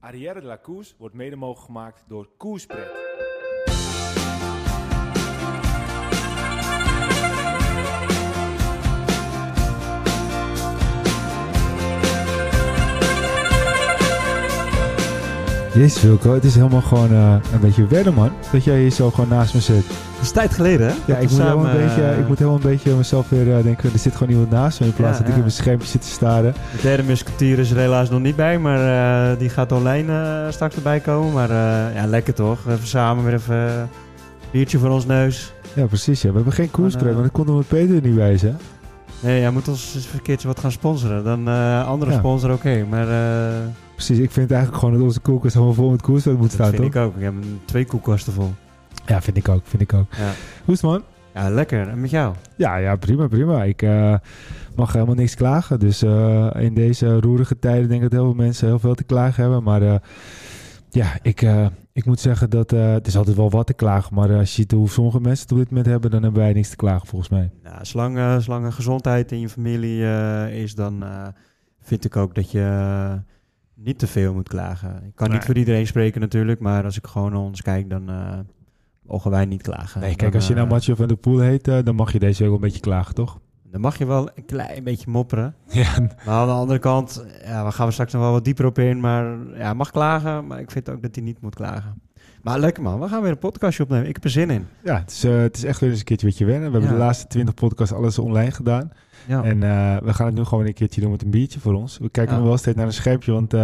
Arrière de la Koers wordt mede mogelijk gemaakt door Koerspret. Jezus Wilco, het is helemaal gewoon eh, een beetje wennen man. Dat jij hier zo gewoon naast me zit. Dat is tijd geleden, hè? Ja, Dat ik moet, helemaal samen, een beetje, ik moet helemaal een beetje mezelf weer eh, denken, er zit gewoon iemand naast me in plaats Ja, dat ik in mijn schermpje zit te staren. De derde musketier is er helaas nog niet bij, maar eh, die gaat online eh, straks erbij komen. Maar ja, lekker toch? Even samen weer even een biertje voor ons neus. Ja, precies. Ja. We hebben geen koersprek, Maar, want dat kon omdat Peter er niet bij hè? Nee, jij moet ons eens een keertje wat gaan sponsoren. Dan andere Ja. sponsor oké, maar Precies, ik vind eigenlijk gewoon dat onze koelkast helemaal vol met koersprek moet dat staan, vind toch? ik ook. Ik heb twee koelkasten vol. Ja, vind ik ook, vind ik ook. Ja, Hoe is het, man? ja lekker. En met jou? Ja, ja, prima, prima. Ik eh, mag helemaal niks klagen. Dus eh, in deze roerige tijden denk ik dat heel veel mensen heel veel te klagen hebben. Maar eh, ja, ik, ik moet zeggen dat het is altijd wel wat te klagen. Maar als je ziet hoe sommige mensen het op dit moment hebben, dan hebben wij niks te klagen volgens mij. Nou, zolang, zolang er gezondheid in je familie is, dan vind ik ook dat je niet te veel moet klagen. Ik kan Nee. niet voor iedereen spreken natuurlijk, maar als ik gewoon naar ons kijk, dan mogen wij niet klagen. Nee, kijk, Dan, als je nou eh, Mathieu van der Poel heet, eh, dan mag je deze wel een beetje klagen, toch? Dan mag je wel een klein beetje mopperen. Ja, Maar aan de andere kant, ja, we gaan we straks nog wel wat dieper op in, maar ja, mag klagen, maar ik vind ook dat hij niet moet klagen. Maar lekker man, we gaan weer een podcastje opnemen. Ik heb er zin in. ja het, is, eh, het is echt weer eens een keertje wat je wennen. We hebben Ja. de laatste 20 podcasts alles online gedaan. Ja. En we gaan het nu gewoon een keertje doen met een biertje voor ons. We kijken Ja. nog wel steeds naar een schermpje, want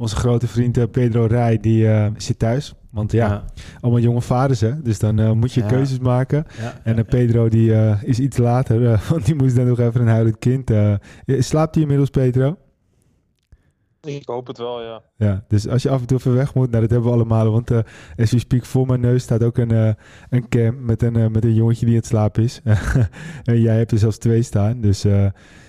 onze grote vriend eh, Pedro Rij, die eh, zit thuis. Want ja, allemaal jonge vaders, hè. Dus dan eh, moet je Ja. keuzes maken. ja. En Pedro, die eh, is iets later, eh, want die moest dan nog even een huilend kind. eh, slaapt hij inmiddels, Pedro? Ik hoop het wel, ja. Ja, dus als je af en toe even weg moet, nou dat hebben we allemaal. Want eh as we speak, voor mijn neus staat ook een, een cam met een, met een jongetje die aan het slapen is. en jij hebt er zelfs twee staan. Dus eh,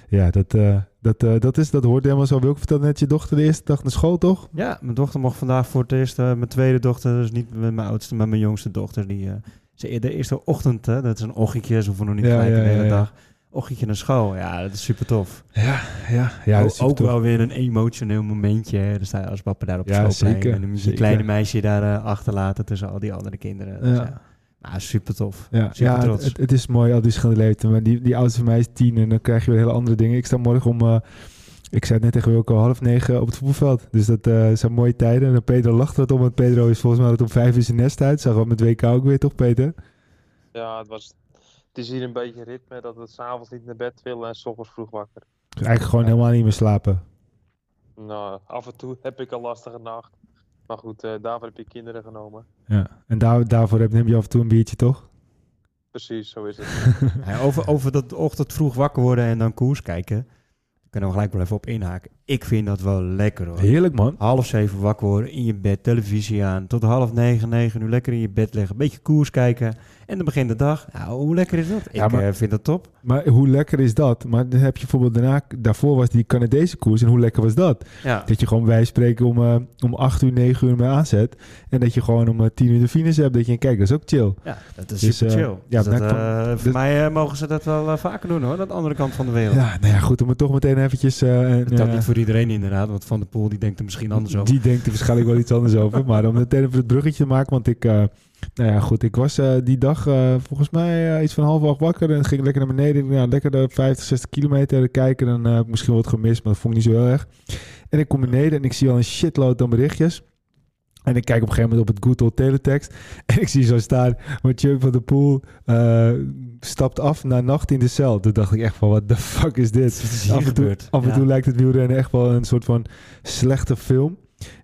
ja, dat, eh, dat, eh, dat, is, dat hoort helemaal zo. Wilke vertelde net je dochter de eerste dag naar school, toch? Ja, mijn dochter mocht vandaag voor het eerst, eh, mijn tweede dochter, dus niet met mijn oudste, maar mijn jongste dochter, die eh, ze de eerste ochtend, hè, dat is een ochtendje, ze hoeven nog niet Ja, gelijk ja, de hele ja, dag, ochtendje naar school. Ja, dat is super tof. Ja, ja. ja dat is ook wel weer een emotioneel momentje. Hè. Sta je als papa daar op Ja, schoolplein en een kleine meisje daar achterlaten tussen al die andere kinderen. Dus, Ja. Nou, super tof. Ja, Super ja trots. het, het is mooi, al die verschillende leeftijden. Maar die, die oudste van mij is tien en dan krijg je weer hele andere dingen. Ik sta morgen om, eh, ik zei het net tegen Wilco, half negen op het voetbalveld. Dus dat eh, zijn mooie tijden. En dan Pedro lacht wat om, want Pedro is volgens mij altijd om vijf uur zijn nest uit. Zag we met WK ook weer, toch Peter? Ja, het, was, het is hier een beetje ritme dat we s'avonds niet naar bed willen en s ochtends vroeg wakker. Dus eigenlijk gewoon helemaal niet meer slapen. Nou, af en toe heb ik een lastige nacht. Maar goed, eh, daarvoor heb je kinderen genomen. Ja. En daar, daarvoor heb, neem je af en toe een biertje, toch? Precies, zo is het. Ja, over, over dat ochtend vroeg wakker worden en dan koers kijken. Kunnen we gelijk wel even op inhaken. Ik vind dat wel lekker hoor. Heerlijk man. Half zeven wakker worden, in je bed, televisie aan. Tot half negen, negen uur lekker in je bed liggen. Een beetje koers kijken. En dan begint de dag. Nou, hoe lekker is dat? Ja, ik maar- eh, vind dat top. Maar hoe lekker is dat? Maar dan heb je bijvoorbeeld daarna, daarvoor was die Canadese koers. En hoe lekker was dat? Ja. Dat je gewoon wij spreken om, eh, om 8 uur, 9 uur mee aanzet. En dat je gewoon om eh, 10 uur de finish hebt. Dat je kijk, dat is ook chill. Ja, dat is Dus, super chill. ja, Dus dat, voor mij mogen ze dat wel vaker doen hoor, dat de andere kant van de wereld. Ja, nou ja, goed, om het toch meteen eventjes... Dat niet voor iedereen inderdaad, want Van der Poel die denkt er misschien anders over. Die denkt er waarschijnlijk wel iets anders over. Maar om meteen even het bruggetje te maken. Want ik, eh, nou ja, goed. Ik was eh, die dag eh, volgens mij iets van half acht wakker. En ging lekker naar beneden. Ja, lekker de 50, 60 kilometer kijken. Ik misschien wat gemist, maar dat vond ik niet zo heel erg. En ik kom beneden en ik zie al een shitload aan berichtjes. En ik kijk op een gegeven moment op het Google teletext. En ik zie zo staan, Mathieu van der Poel stapt af na nacht in de cel. Toen dacht ik echt van, what the fuck is dit? Wat is af en toe, gebeurd? af en Ja. toe lijkt het wielrennen echt wel een soort van slechte film.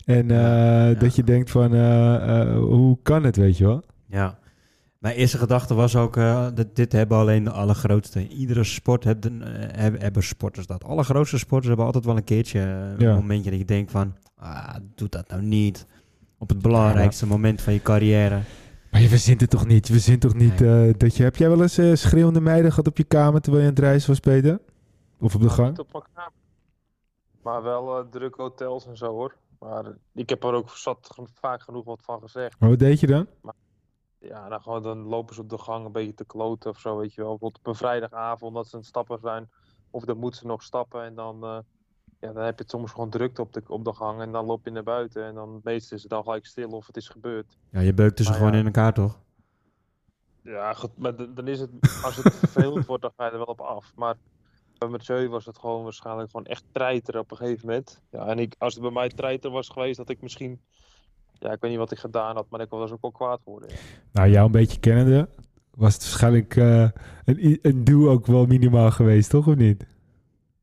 En eh, Ja, dat je denkt van, eh, eh, hoe kan het, weet je wel? Ja. Mijn eerste gedachte was ook, dat dit hebben alleen de allergrootste. Iedere sport hebben, hebben sporters dat. Alle grootste sporters hebben altijd wel een keertje, een Ja. momentje dat je denkt van, ah, doe dat nou niet. Op het belangrijkste moment van je carrière. Maar je verzint het toch niet? Je verzint toch niet Nee. eh, dat je... Heb jij wel eens eh, schreeuwende meiden gehad op je kamer terwijl je aan het reizen was, Peter? Of op de gang? niet op mijn kamer. Maar wel eh drukke hotels en zo hoor. Maar ik heb er ook zat, vaak genoeg wat van gezegd. Maar wat deed je dan? Ja, dan, gewoon, dan lopen ze op de gang een beetje te kloten of zo, weet je wel. Bijvoorbeeld op een vrijdagavond dat ze aan het stappen zijn. Of dan moeten ze nog stappen en dan, eh, ja, dan heb je het soms gewoon drukte op de, op de gang en dan loop je naar buiten en dan meestal is het dan gelijk stil of het is gebeurd. Ja, je beukte ze gewoon ja. in elkaar, toch? Ja, goed, maar dan is het, als het vervelend wordt, dan ga je er wel op af. Maar bij Mathieu was het gewoon waarschijnlijk gewoon echt treiter op een gegeven moment. Ja, en ik, als het bij mij treiter was geweest, dat ik misschien, ja, ik weet niet wat ik gedaan had, maar ik was ook wel kwaad geworden. ja. Nou, jou een beetje kennende, was het waarschijnlijk eh, een, een duw ook wel minimaal geweest, toch? Of niet?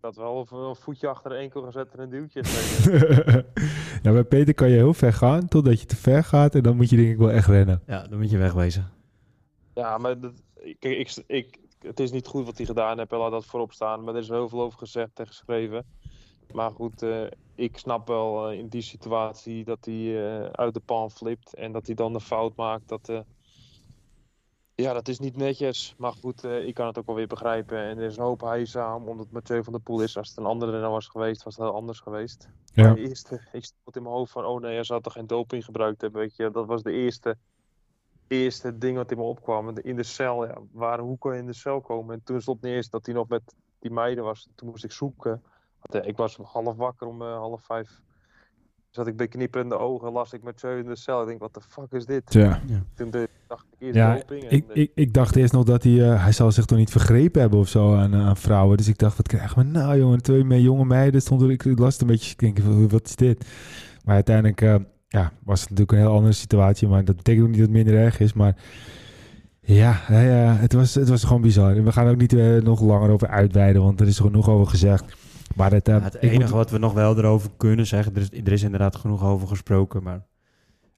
Had wel een, een voetje achter de enkel gezet en een duwtje ja, bij Peter kan je heel ver gaan, totdat je te ver gaat. En dan moet je denk ik wel echt rennen. Ja, dan moet je wegwezen. Ja, maar dat, kijk, ik, ik, het is niet goed wat hij gedaan heeft, laat dat voorop staan. Maar er is heel veel over gezegd en geschreven. Maar goed, eh, ik snap wel eh, in die situatie dat hij eh, uit de pan flipt en dat hij dan een fout maakt. Dat, ja, dat is niet netjes. Maar goed, eh, ik kan het ook wel weer begrijpen. En er is een hoop hijzaam, omdat Mathieu van der Poel is. Als het een andere er nou was geweest, was het heel anders geweest. Ja. Maar de eerste, ik stond in mijn hoofd van, oh nee, hij zou toch geen doping gebruikt hebben, weet je. Dat was de eerste, eerste ding wat in me opkwam. In de cel, ja, waar, hoe kon je in de cel komen? En toen stond niet eens dat hij nog met die meiden was. Toen moest ik zoeken. Want, eh, ik was half wakker om eh, half vijf. Zat ik bij knippende ogen, las ik met in de cel. Ik denk, wat de fuck is dit? Ja. Toen de, dacht ik eerst Ja. En, Ik, eh, ik, ik dacht eerst nog dat hij... eh, hij zal zich toch niet vergrepen hebben of zo aan, eh, aan vrouwen. Dus ik dacht, wat krijgen we nou, jongen? Twee me- jonge meiden stonden... Ik las het een beetje, ik denk, wat- wat is dit? Maar uiteindelijk eh, ja, was het natuurlijk een heel andere situatie. Maar dat betekent ook niet dat het minder erg is. Maar ja, eh, het, was, het was gewoon bizar. En we gaan ook niet eh, nog langer over uitweiden, want er is genoeg over gezegd. Maar het, eh, Ja, het ik enige moet- wat we nog wel erover kunnen zeggen, er is, er is inderdaad genoeg over gesproken, maar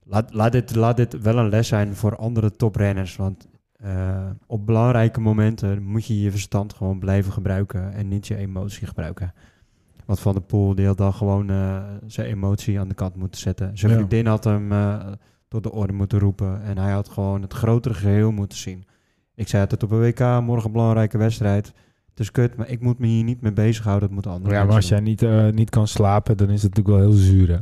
laat, laat, dit, laat dit wel een les zijn voor andere toprenners. Want eh, op belangrijke momenten moet je je verstand gewoon blijven gebruiken en niet je emotie gebruiken. Want Van der Poel die had dan gewoon eh, zijn emotie aan de kant moeten zetten. Zijn Ja. vriendin had hem tot de orde moeten roepen en hij had gewoon het grotere geheel moeten zien. Ik zei het op een WK, morgen een belangrijke wedstrijd. Het is kut, maar ik moet me hier niet mee bezighouden. Dat moeten andere Ja, maar als jij niet, eh, niet kan slapen, dan is het natuurlijk wel heel zuur, hè?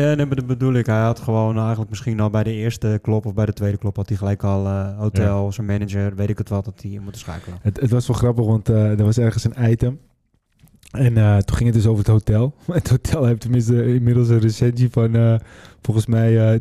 Ja, nee, maar dat bedoel ik. Hij had gewoon eigenlijk misschien al bij de eerste klop of bij de tweede klop had hij gelijk al eh, hotel, zijn manager, weet ik het wat, dat hij moeten schakelen. Het, het was wel grappig, want eh, er was ergens een item. En eh, toen ging het dus over het hotel. Het hotel heeft tenminste inmiddels een recensie van eh, volgens mij eh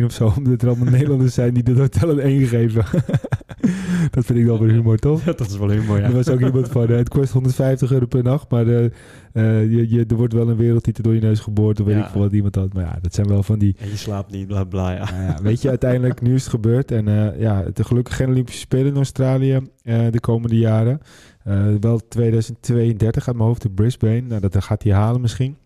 2,1 of zo. Omdat er allemaal Nederlanders zijn die het hotel een 1 geven. dat vind ik wel weer humor, toch? dat is wel humor, Er was ook iemand van, eh, het kost 150 euro per nacht, maar eh, eh, je, je, er wordt wel een wereldtitel door je neus geboord, of weet Ja. ik veel wat iemand had. Maar ja, dat zijn wel van die... En je slaapt niet, bla bla, ja. Nou ja, weet je, uiteindelijk, nu is het gebeurd. En eh, ja, het gelukkig geen Olympische Spelen in Australië eh, de komende jaren. Eh, wel 2032 uit mijn hoofd in Brisbane. Nou, dat gaat hij halen misschien.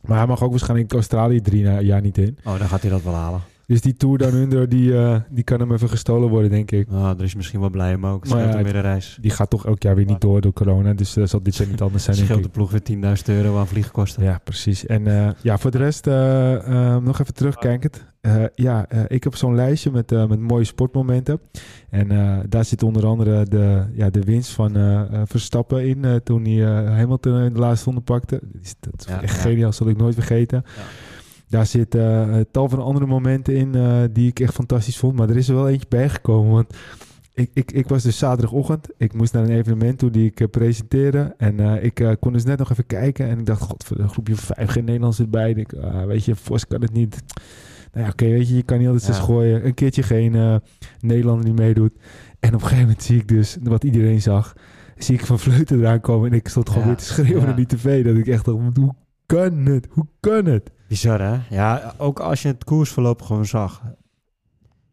Maar hij mag ook waarschijnlijk Australië drie jaar niet in. Oh, dan gaat hij dat wel halen. Dus die Tour Down Under, die, eh, die kan hem even gestolen worden, denk ik. Oh, er is misschien wel blij om ook. Het Maar scheelt ja, hem weer een reis. Die gaat toch elk jaar weer niet door door corona. Dus dat zal dit jaar niet anders zijn, scheelt de ploeg weer 10.000 euro aan vliegkosten. Ja, precies. En eh, ja, voor de rest, eh, eh, nog even terugkijkend. Eh, ja, eh, ik heb zo'n lijstje met, eh, met mooie sportmomenten. En eh, daar zit onder andere de, ja, de winst van eh, eh, Verstappen in. eh, toen hij eh, Hamilton in de laatste ronde pakte. Dat is, dat is Ja, echt ja. geniaal, zal ik nooit vergeten. Ja. Daar zitten eh, tal van andere momenten in eh, die ik echt fantastisch vond. Maar er is er wel eentje bijgekomen. Want ik, ik, ik was dus zaterdagochtend. Ik moest naar een evenement toe die ik eh, presenteerde. En eh, ik kon dus net nog even kijken. En ik dacht, god, voor een groepje van vijf, geen Nederlands erbij. Ik, ah, weet je, Vos kan het niet. Nou ja, oké, weet je, je kan niet altijd Ja. zes gooien. Een keertje geen Nederlander die meedoet. En op een gegeven moment zie ik dus, wat iedereen zag, zie ik Van Vleuten eraan komen. En ik stond gewoon Ja, weer te schreeuwen ja. naar die tv. Dat ik echt dacht, hoe kan het? Hoe kan het? Bizar, hè? Ja, ook als je het koersverloop gewoon zag.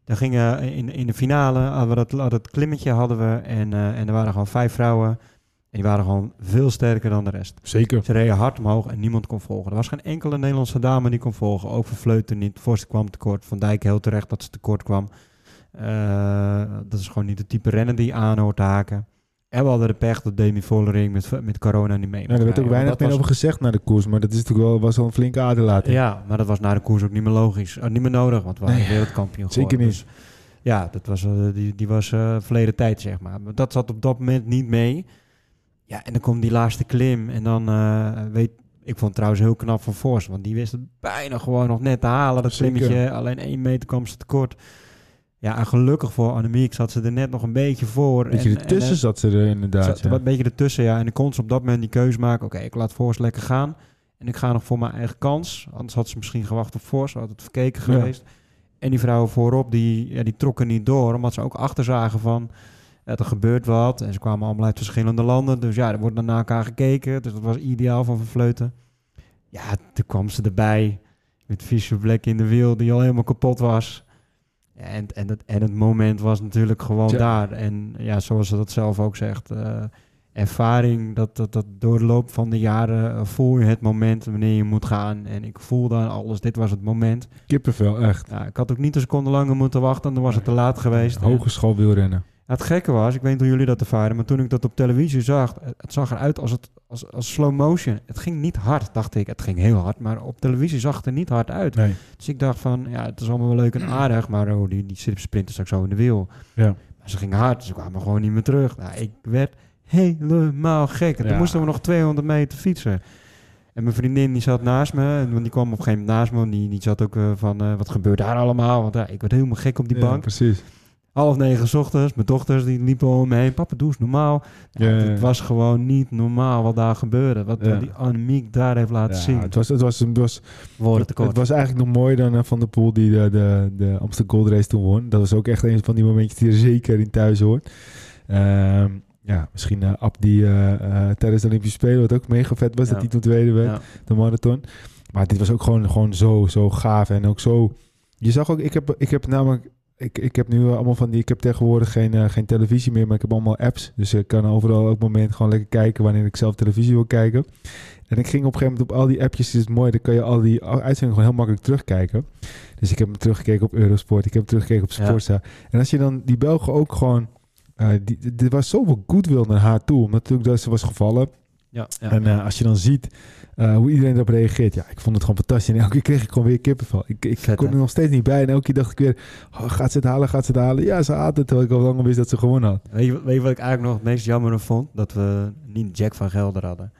Dan gingen in, in de finale, hadden we dat, dat, klimmetje hadden we. En, eh, en er waren gewoon vijf vrouwen. En die waren gewoon veel sterker dan de rest. Zeker. Ze reden hard omhoog en niemand kon volgen. Er was geen enkele Nederlandse dame die kon volgen. Ook Van Vleuten niet. Forst kwam tekort. Van Dijk heel terecht dat ze tekort kwam. Eh, dat is gewoon niet de type rennen die aan hoort te haken. En we hadden de pech dat Demi Vollering met, met corona niet mee mocht er werd ook weinig meer over gezegd naar de koers. Maar dat is natuurlijk wel, was al een flinke aderlating. ja, maar dat was na de koers ook niet meer logisch. Uh, niet meer nodig, want we waren Nee, wereldkampioen zeker geworden. niet. Dus, ja, dat was, eh, die, die was eh, verleden tijd, zeg maar. Maar dat zat op dat moment niet mee. Ja, en dan komt die laatste klim. En dan eh, weet... Ik vond het trouwens heel knap van Forst. Want die wist het bijna gewoon nog net te halen. Dat Zeker. klimmetje. Alleen één meter kwam ze tekort. Ja, en gelukkig voor Annemiek zat ze er net nog een beetje voor. Beetje en, ertussen en, zat ze er inderdaad. zat ja. Een beetje ertussen, ja. En ik kon ze op dat moment die keuze maken. Oké, ik laat Force lekker gaan. En ik ga nog voor mijn eigen kans. Anders had ze misschien gewacht op Force. Had het verkeken Ja. geweest. En die vrouwen voorop, die, ja, die trokken niet door. Omdat ze ook achter zagen van... ja, er gebeurt wat. En ze kwamen allemaal uit verschillende landen. Dus ja, er wordt naar elkaar gekeken. Dus dat was ideaal van Vervleuten. Ja, toen kwam ze erbij. Met Fischer Black in de wiel, die al helemaal kapot was. En, en, het, en het moment was natuurlijk gewoon daar. En ja, zoals ze dat zelf ook zegt... eh, ervaring, dat, dat, dat door de loop van de jaren eh, voel je het moment wanneer je moet gaan. En ik voelde aan alles, dit was het moment. Kippenvel, echt. Ja, ik had ook niet een seconde langer moeten wachten, dan was het te laat geweest. Hogeschool wielrennen. Het gekke was, ik weet niet hoe jullie dat ervaren, maar toen ik dat op televisie zag, het, zag eruit als, het, als, als slow motion. Het ging niet hard, dacht ik. Het ging heel hard, maar op televisie zag het er niet hard uit. Nee. Dus ik dacht van, ja, het is allemaal wel leuk en aardig, maar oh, die, die sprinters straks zo in de wiel. Ja. Maar ze gingen hard, ze kwamen gewoon niet meer terug. Nou, ik werd helemaal gek. En Ja. moesten we nog 200 meter fietsen. En mijn vriendin die zat naast me, en die kwam op een gegeven moment naast me. en Die, die zat ook eh, van, eh, wat gebeurt daar allemaal? Want ja, ik werd helemaal gek op die Ja, bank. precies. Half negen 's ochtends, mijn dochters die liepen om me heen. Papa, doe eens normaal. Ja, Ja, ja, Het ja. was gewoon niet normaal wat daar gebeurde. Wat Ja. die Annemiek daar heeft laten Ja, zien. het, was, het, was, het, was, Woorden tekort. het was eigenlijk nog mooier dan eh, Van der Poel die de, de, de Amsterdam Gold Race toen won. Dat was ook echt een van die momentjes die er zeker in thuis hoort. Ehm, ja, misschien eh Abdi eh, eh, tijdens de Olympische Spelen, wat ook mega vet was, Ja. dat hij toen tweede werd, Ja. de marathon. Maar dit was ook gewoon, gewoon zo, zo gaaf en ook zo... Je zag ook, ik heb, ik heb namelijk... Ik, ik heb nu allemaal van die... Ik heb tegenwoordig geen, eh, geen televisie meer, maar ik heb allemaal apps. Dus ik kan overal elk moment gewoon lekker kijken wanneer ik zelf televisie wil kijken. En ik ging op een gegeven moment op al die appjes, is het mooi, dan kan je al die uitzendingen gewoon heel makkelijk terugkijken. Dus ik heb hem teruggekeken op Eurosport, ik heb hem teruggekeken op Ja. Sportza. En als je dan die Belgen ook gewoon, eh die, er was zoveel goodwill naar haar toe, omdat natuurlijk dat ze was gevallen. Ja, ja. En eh, als je dan ziet eh, hoe iedereen erop reageert, ja, ik vond het gewoon fantastisch. En elke keer kreeg ik gewoon weer kippenvel. Ik, ik Vet, kon er nog steeds niet bij. En elke keer dacht ik weer, oh, gaat ze het halen, gaat ze het halen? Ja, ze had het, terwijl ik al lang wist dat ze gewonnen had. Weet, je, weet je wat ik eigenlijk nog het meest jammer vond? Dat we niet Jack van Gelder hadden.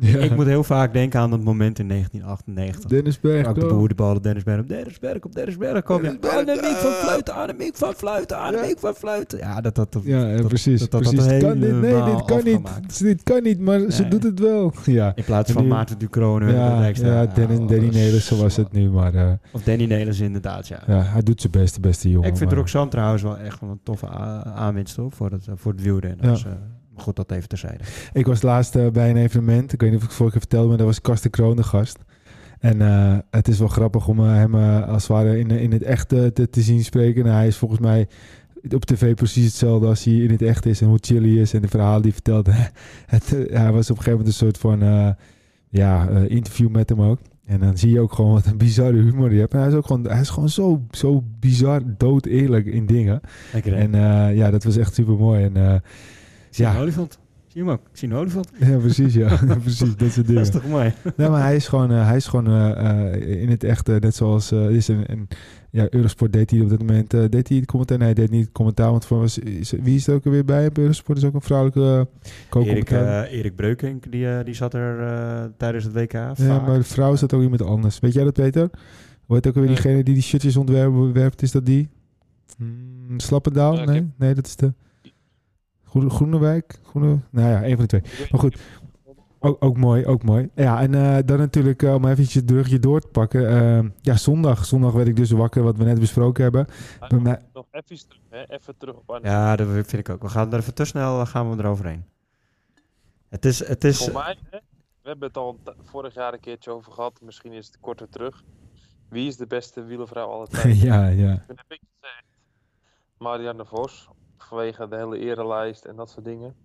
Ja. Ik moet heel vaak denken aan dat moment in 1998. Dennis Berg, Ook de toch? boerenballen, Dennis Berg. Dennis Berg op Dennis Berg. Kom je. Annemiek van eh. Fluiten, Annemiek van Fluiten, Annemiek van Fluiten. Ja, dat dat... dat Ja, dat- precies. dat- dat had precies. het Kan dit, nee, dit kan niet. Dit kan niet, maar ze doet het wel. Ja, In plaats van nu- Maarten Ducrone. en ja, ja Danny, oh, Danny Nelissen was het nu, maar eh, Of Danny Nelis inderdaad, ja. ja, hij doet zijn best, de beste jongen. Ik vind Roxanne trouwens wel echt een toffe aanwinst hoor, voor het, eh, voor het wielrennen. Ja. Maar goed, dat even terzijde. Ik was laatst eh, bij een evenement. Ik weet niet of ik het vorige keer vertelde, maar daar was Karsten Kroon de gast. En eh, het is wel grappig om eh, hem als het ware in, in het echt eh, te, te zien spreken. Nou, hij is volgens mij op tv precies hetzelfde als hij in het echt is. En hoe chill hij is en de verhalen die hij vertelt. het, hij was op een gegeven moment een soort van ja, interview met hem ook. En dan zie je ook gewoon wat een bizarre humor die hebt. En hij is ook gewoon, hij is gewoon zo, zo bizar dood eerlijk in dingen. Lekker? En ja, dat was echt super mooi. En eh, Zie je ja. een olifant? Zie je hem ook? Ik zie een olifant. ja, precies, ja. precies, dat soort Dat dingen. is toch mooi? Nee, maar hij is gewoon, eh, hij is gewoon eh, eh, in het echt, eh, net zoals eh, is een, een ja, Eurosport deed hij op dat moment, eh, deed hij het commentaar? Nee, hij deed niet het commentaar, want voor was, is, wie is er ook weer bij op Eurosport? Is ook een vrouwelijke uh, Erik, eh, Erik Breukink, die, eh, die zat er eh, tijdens het WK. ja, maar de vrouw zat ook iemand anders. Weet jij dat, Peter? Hoe heet ook weer diegene die die shirtjes ontwerpt? Is dat die? Hmm, Slappendaal? Ik nee, nee, dat is de Groene, Groenewijk? Groene, nou ja, een van de twee. Maar goed, Ook, ook mooi, ook mooi. Ja, en eh, dan natuurlijk eh, om eventjes het brugje door te pakken. eh, ja, zondag. Zondag werd ik dus wakker, wat we net besproken hebben. Bij mij, Nog even terug, hè? Even terug op. Ja, dat vind ik ook. We gaan er even te snel, dan gaan we eroverheen. Het is, het is, Voor mij, hè, we hebben het al vorig jaar een keertje over gehad. Misschien is het korter terug. Wie is de beste wielervrouw aller tijden? ja, ja. Toen heb ik gezegd Marianne Vos. Vanwege de hele erenlijst en dat soort dingen.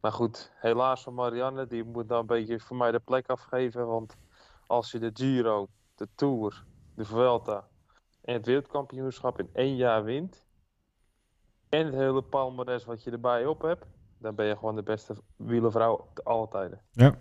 Maar goed, helaas voor Marianne. Die moet dan een beetje voor mij de plek afgeven. Want als je de Giro, de Tour, de Vuelta en het wereldkampioenschap in één jaar wint. En het hele palmares wat je erbij op hebt. Dan ben je gewoon de beste wielervrouw aller tijden. Ja,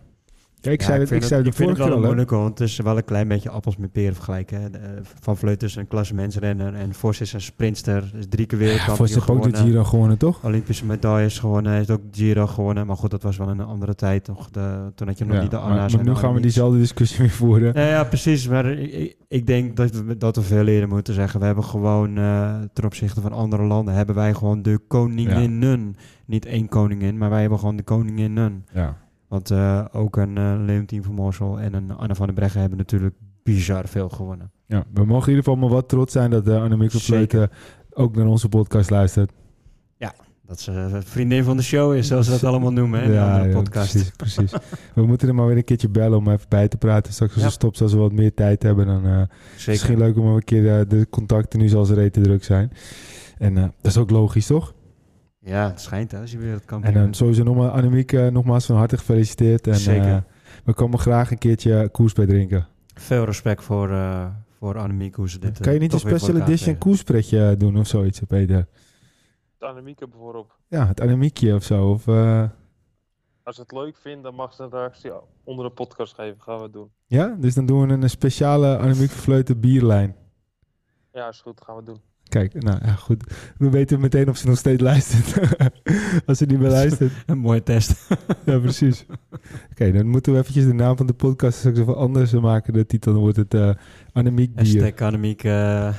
ik Ja, zei, het, ik zei het, ik vind het wel een hè. moeilijke, want het is wel een klein beetje appels met peren vergelijken. hè. De, eh, Van Vleut is een klassementsrenner en Vos is een sprinter. Is drie keer Ja, wereldkampioen Vos heeft ook de. Giro gewonnen, toch? Olympische medailles gewonnen. Hij heeft ook Giro gewonnen. Maar goed, dat was wel in een andere tijd. Toch? De, toen had je nog Ja, niet de maar, Anna's maar en nu gaan we diezelfde discussie weer voeren. Ja, ja, precies. Maar ik, ik- ik denk dat we, dat we veel eerder moeten zeggen. We hebben gewoon uh, ten opzichte van andere landen... hebben wij gewoon de koninginnen. Niet één koningin, maar wij hebben gewoon de koninginnen. Ja. Want uh, ook een uh, Leontien van Morsel en een Anne van der Breggen... hebben natuurlijk bizar veel gewonnen. ja, we mogen in ieder geval maar wat trots zijn... dat uh, Annemiek van Vleuten ook naar onze podcast luistert. Dat ze vriendin van de show is, zoals ze dat allemaal noemen hè, ja, de ja, podcast. precies, precies. we moeten er maar weer een keertje bellen om even bij te praten. Straks als Ja. ze stopt, als we wat meer tijd hebben... dan uh, Zeker. misschien leuk om een keer de contacten... nu zal ze druk zijn. En dat is ook logisch, toch? Ja, het schijnt hè, als je weer het kan. En dan sowieso nogmaals, Annemiek, uh, nogmaals van harte gefeliciteerd. En, Zeker. we komen graag een keertje koers bij drinken. Veel respect voor, uh, voor Annemiek hoe ze dit Kan je niet een special edition koerspretje doen of zoiets, Peter? Het Annemieke bijvoorbeeld. Ja, het Annemiekje of zo. Of, uh... Als ze het leuk vindt, dan mag ze een reactie onder de podcast geven. Gaan we het doen. Ja, dus dan doen we een speciale Annemiek Vervleuten bierlijn. Ja, is goed. gaan we doen. Kijk, nou ja, goed. Dan weten we meteen of ze nog steeds luistert. Als ze niet meer luistert. Een mooie test. ja, precies. Oké, okay, dan moeten we eventjes de naam van de podcast straks even anders maken. De titel, dan wordt het uh, Annemiek bier. Hashtag Annemiek, uh,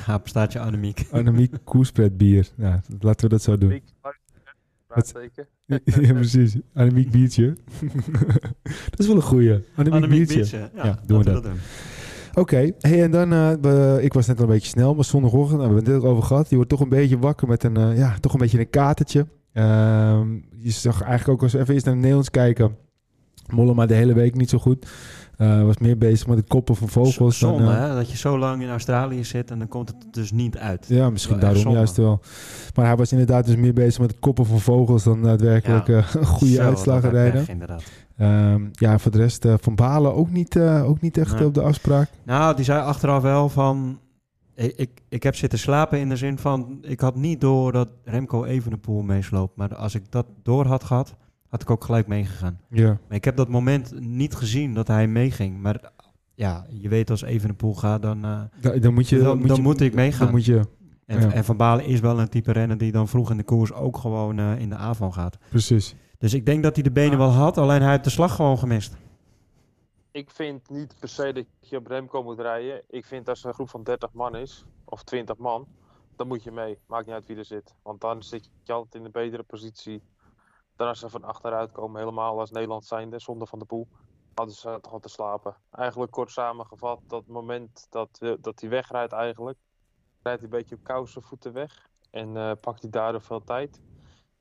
hapenstaartje Annemiek. Annemiek koerspret bier. Ja, laten we dat zo doen. ja, precies. Annemiek biertje. dat is wel een goeie. Annemiek, Annemiek biertje. biertje. Ja, ja doen we dat. dat Oké, hey, en dan, we, ik was net al een beetje snel, maar zondagochtend, nou, we hebben het er over gehad. Je wordt toch een beetje wakker met een, uh, ja, toch een beetje een katertje. Uh, je zag eigenlijk ook als even eerst naar het Nederlands kijken. Mollema de hele week niet zo goed. Uh, was meer bezig met het koppen van vogels. Dan, hè? Dat je zo lang in Australië zit en dan komt het dus niet uit. Ja, misschien wel daarom juist wel. Maar hij was inderdaad dus meer bezig met het koppen van vogels dan daadwerkelijk ja. uh, goede zo, uitslagen rijden. Um, ja, voor de rest van Balen ook niet, ook niet echt op de afspraak. Nou, die zei achteraf wel van... Ik, ik, ik heb zitten slapen in de zin van... Ik had niet door dat Remco Evenepoel meesloopt. Maar als ik dat door had gehad, had ik ook gelijk meegegaan. Ja. Maar ik heb dat moment niet gezien dat hij meeging. Maar ja, je weet als Evenepoel gaat, dan, uh, da, dan, moet, je, dan, dan, moet, dan je, moet ik meegaan. Dan moet je, en, ja. en Van Balen is wel een type renner die dan vroeg in de koers ook gewoon uh, in de avond gaat. Precies. Dus ik denk dat hij de benen wel had, alleen hij heeft de slag gewoon gemist. Ik vind niet per se dat je op Remco moet rijden. Ik vind als er een groep van 30 man is, of 20 man, dan moet je mee. Maakt niet uit wie er zit. Want dan zit je altijd in een betere positie dan als ze van achteruit komen. Helemaal als Nederland zijnde, zonder van de poel. Hadden ze toch al te slapen. Eigenlijk kort samengevat, dat moment dat, uh, dat hij wegrijdt eigenlijk, rijdt hij een beetje op kousen voeten weg. En uh, pakt hij daardoor veel tijd.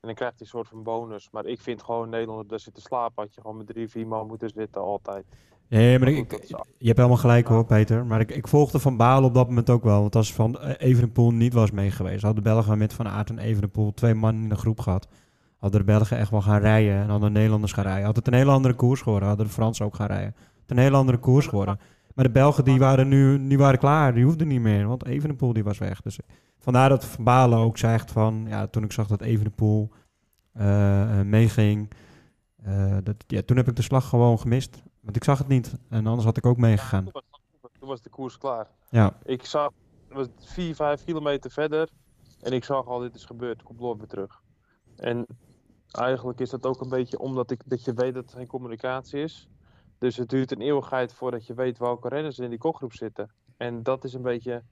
En dan krijgt hij een soort van bonus. Maar ik vind gewoon Nederland daar zit te slapen. Had je gewoon met drie, vier man moeten zitten altijd. Nee, maar ik, je hebt helemaal gelijk hoor, Peter. Maar ik, ik volgde Van Balen op dat moment ook wel. Want als Van Evenepoel niet was meegeweest, hadden de Belgen met Van Aert en Evenepoel twee man in de groep gehad. Hadden de Belgen echt wel gaan rijden en hadden de Nederlanders gaan rijden. Had het een hele andere koers geworden. Hadden de Fransen ook gaan rijden. Het een hele andere koers geworden. Maar de Belgen die waren nu die waren klaar. Die hoefden niet meer. Want Evenepoel die was weg. Dus vandaar dat Van Balen ook zegt van... Ja, toen ik zag dat Evenepoel uh, meeging... Uh, dat, ja, toen heb ik de slag gewoon gemist. Want ik zag het niet. En anders had ik ook meegegaan. Toen, toen was de koers klaar. Ja. Ik zag... Het was 4, 5 kilometer verder. En ik zag al, dit is gebeurd. Kom door weer terug. En eigenlijk is dat ook een beetje omdat ik, dat je weet dat er geen communicatie is. Dus het duurt een eeuwigheid voordat je weet welke renners in die kopgroep zitten. En dat is een beetje...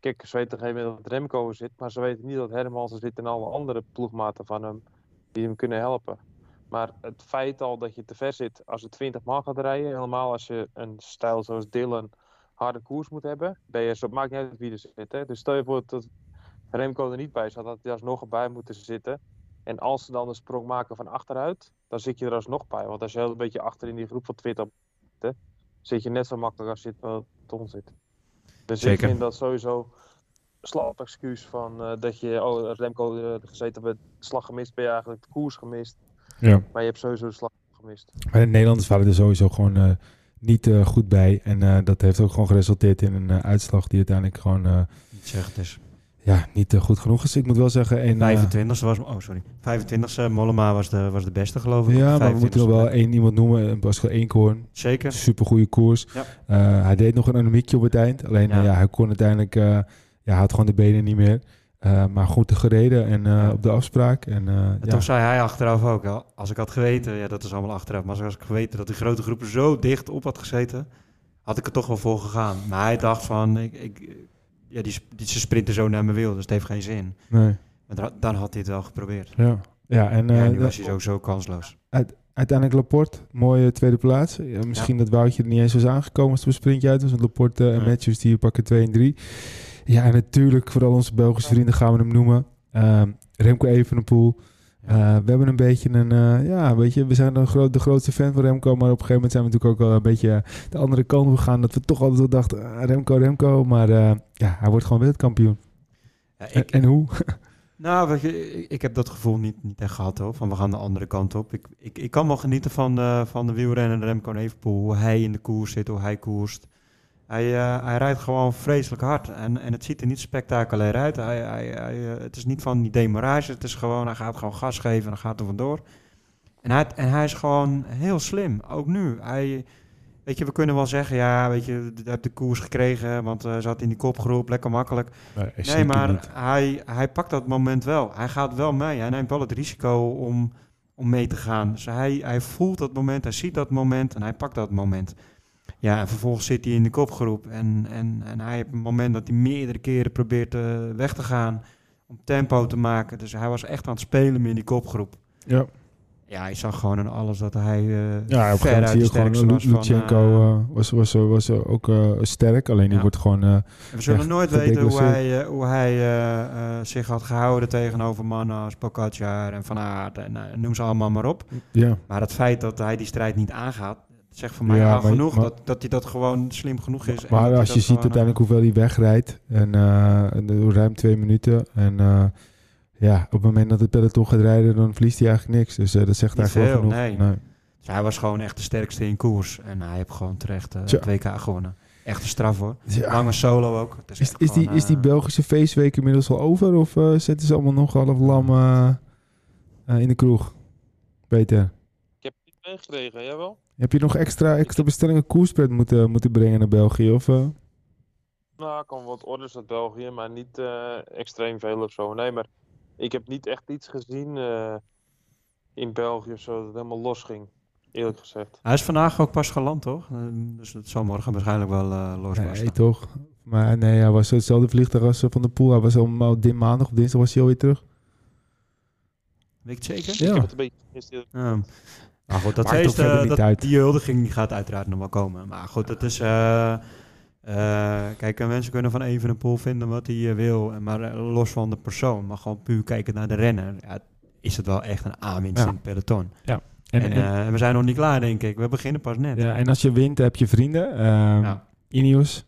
Kijk, ze weten geen dat Remco zit. Maar ze weten niet dat Hermans er zit en alle andere ploegmaten van hem. Die hem kunnen helpen. Maar het feit al dat je te ver zit als je 20 man gaat rijden. Helemaal als je een stijl zoals Dylan harde koers moet hebben. Ben je, zo, maakt niet uit wie er zit. Hè? Dus stel je voor dat Remco er niet bij zat. Dat hij alsnog erbij moeten zitten. En als ze dan een sprong maken van achteruit, dan zit je er alsnog bij. Want als je een beetje achter in die groep van 20 zit, zit je net zo makkelijk als je het wel ton zit. Dus Zeker. ik vind dat sowieso slap excuus van uh, dat je, oh, Remco uh, gezeten hebt, slag gemist, ben je eigenlijk de koers gemist. Ja. Maar je hebt sowieso de slag gemist. Maar de Nederlanders waren er sowieso gewoon uh, niet uh, goed bij. En uh, dat heeft ook gewoon geresulteerd in een uitslag die uiteindelijk gewoon... Niet het is. Ja, niet eh, goed genoeg is. Ik moet wel zeggen... En, eh, 25e was... Oh, sorry. 25e, Mollema was de, was de beste, geloof ik. ja, maar we moeten nog 25e. wel één iemand noemen. Pascal Eenkhoorn. Zeker. Super goede koers. Ja. Eh, hij deed nog een anemiekje op het eind. Alleen Ja. hij kon uiteindelijk... eh, ja, hij had gewoon de benen niet meer. Eh, maar goed gereden en eh, op de afspraak. En, eh, En ja. toen zei hij achteraf ook, al, als ik had geweten, ja dat is allemaal achteraf, maar als ik had geweten dat die grote groepen zo dicht op had gezeten, had ik er toch wel voor gegaan. Maar hij dacht van, ik, ik, ja, die, die, ze sprinten zo naar mijn wil, dus het heeft geen zin. Nee. Maar dan, had hij het wel geprobeerd. Ja. Ja, en ja, eh, nu was hij sowieso kansloos. uiteindelijk Laporte, mooie tweede plaats. Ja, misschien dat Woutje er niet eens was aangekomen als het sprintje uit was. Want Laporte en Nee. Matthews die pakken 2 en 3. Ja, en natuurlijk, vooral onze Belgische vrienden gaan we hem noemen. Ehm, Remco Evenepoel. Eh, we hebben een beetje een, eh, ja, weet je, we zijn een groot, de grootste fan van Remco, maar op een gegeven moment zijn we natuurlijk ook wel een beetje de andere kant op gegaan, dat we toch altijd wel dachten, ah, Remco, Remco, maar eh, ja, hij wordt gewoon wereldkampioen. Ja, En, ik, en hoe? nou, weet je, ik, heb dat gevoel niet, niet echt gehad hoor, van we gaan de andere kant op. Ik, ik, ik kan wel genieten van de, van de wielrenner Remco Evenepoel, hoe hij in de koers zit, hoe hij koerst. Hij, eh, hij rijdt gewoon vreselijk hard en, en het ziet er niet spectaculair uit. Hij, hij, hij, eh, het is niet van die demarage, het is gewoon, hij gaat gewoon gas geven en dan gaat er vandoor. En hij, en hij is gewoon heel slim, ook nu. Hij, weet je, we kunnen wel zeggen, ja, weet je, hij heeft de koers gekregen, want hij zat in die kopgroep, lekker makkelijk. Nee, maar hij, hij pakt dat moment wel. Hij gaat wel mee. Hij neemt wel het risico om, om mee te gaan. Dus hij, hij voelt dat moment, hij ziet dat moment en hij pakt dat moment. Ja, en vervolgens zit hij in de kopgroep. En, en, en hij heeft een moment dat hij meerdere keren probeert eh, weg te gaan. Om tempo te maken. Dus hij was echt aan het spelen in die kopgroep. Ja, Ja, hij zag gewoon aan alles dat hij eh ja op een gegeven ver moment uit de sterkste Lu- was. Lutsenko eh, eh, was, was, was, ook eh, sterk, alleen die Ja. wordt gewoon... eh, we zullen nooit weten hoe hij, eh, hoe hij eh, eh, zich had gehouden tegenover mannen als Pogacar en Van Aert en eh, noem ze allemaal maar op. ja, Maar het feit dat hij die strijd niet aangaat, zegt voor mij Ja, al maar- genoeg maar- dat, dat hij dat gewoon slim genoeg is. Maar als je ziet uiteindelijk hoeveel hij wegrijdt, en eh, en de- ruim twee minuten, en eh, ja, op het moment dat het peloton gaat rijden, dan verliest hij eigenlijk niks. Dus eh, dat zegt Niet eigenlijk wel genoeg. nee. Dus hij was gewoon echt de sterkste in koers. En hij heeft gewoon terecht eh het WK gewonnen. Echt een straf hoor. Ja. Lange solo ook. Het is, Is, is, die, gewoon, is die Belgische feestweek inmiddels al over? Of zitten ze allemaal nog half lam in de kroeg? Peter, Ik heb het niet meegekregen, jij wel? Heb je nog extra, extra bestellingen koerspret moeten, moeten brengen naar België? Of, eh? Nou, ik kan wat orders uit België, maar niet eh, extreem veel of zo. Nee, maar ik heb niet echt iets gezien eh, in België of zo dat het helemaal los ging. Eerlijk gezegd. Hij is vandaag ook pas geland toch? Dus het zal morgen waarschijnlijk wel eh los nee, toch? Maar nee, hij was hetzelfde vliegtuig als Van de Poel. Hij was al dit maandag of dinsdag was hij alweer terug. Weet het zeker? Ja. Ik heb het een beetje gemist. Maar goed, dat feest, uit. die huldiging gaat uiteraard nog wel komen. Maar goed, dat is... eh, eh, kijk, eh, mensen kunnen van Evenepoel vinden wat hij wil. Maar los van de persoon, maar gewoon puur kijken naar de renner. Ja, is het wel echt een aanwinst Ja. in het peloton. En, En, en, eh, en we zijn nog niet klaar, denk ik. We beginnen pas net. ja, en als je wint, heb je vrienden. Ehm Ja. Ineos.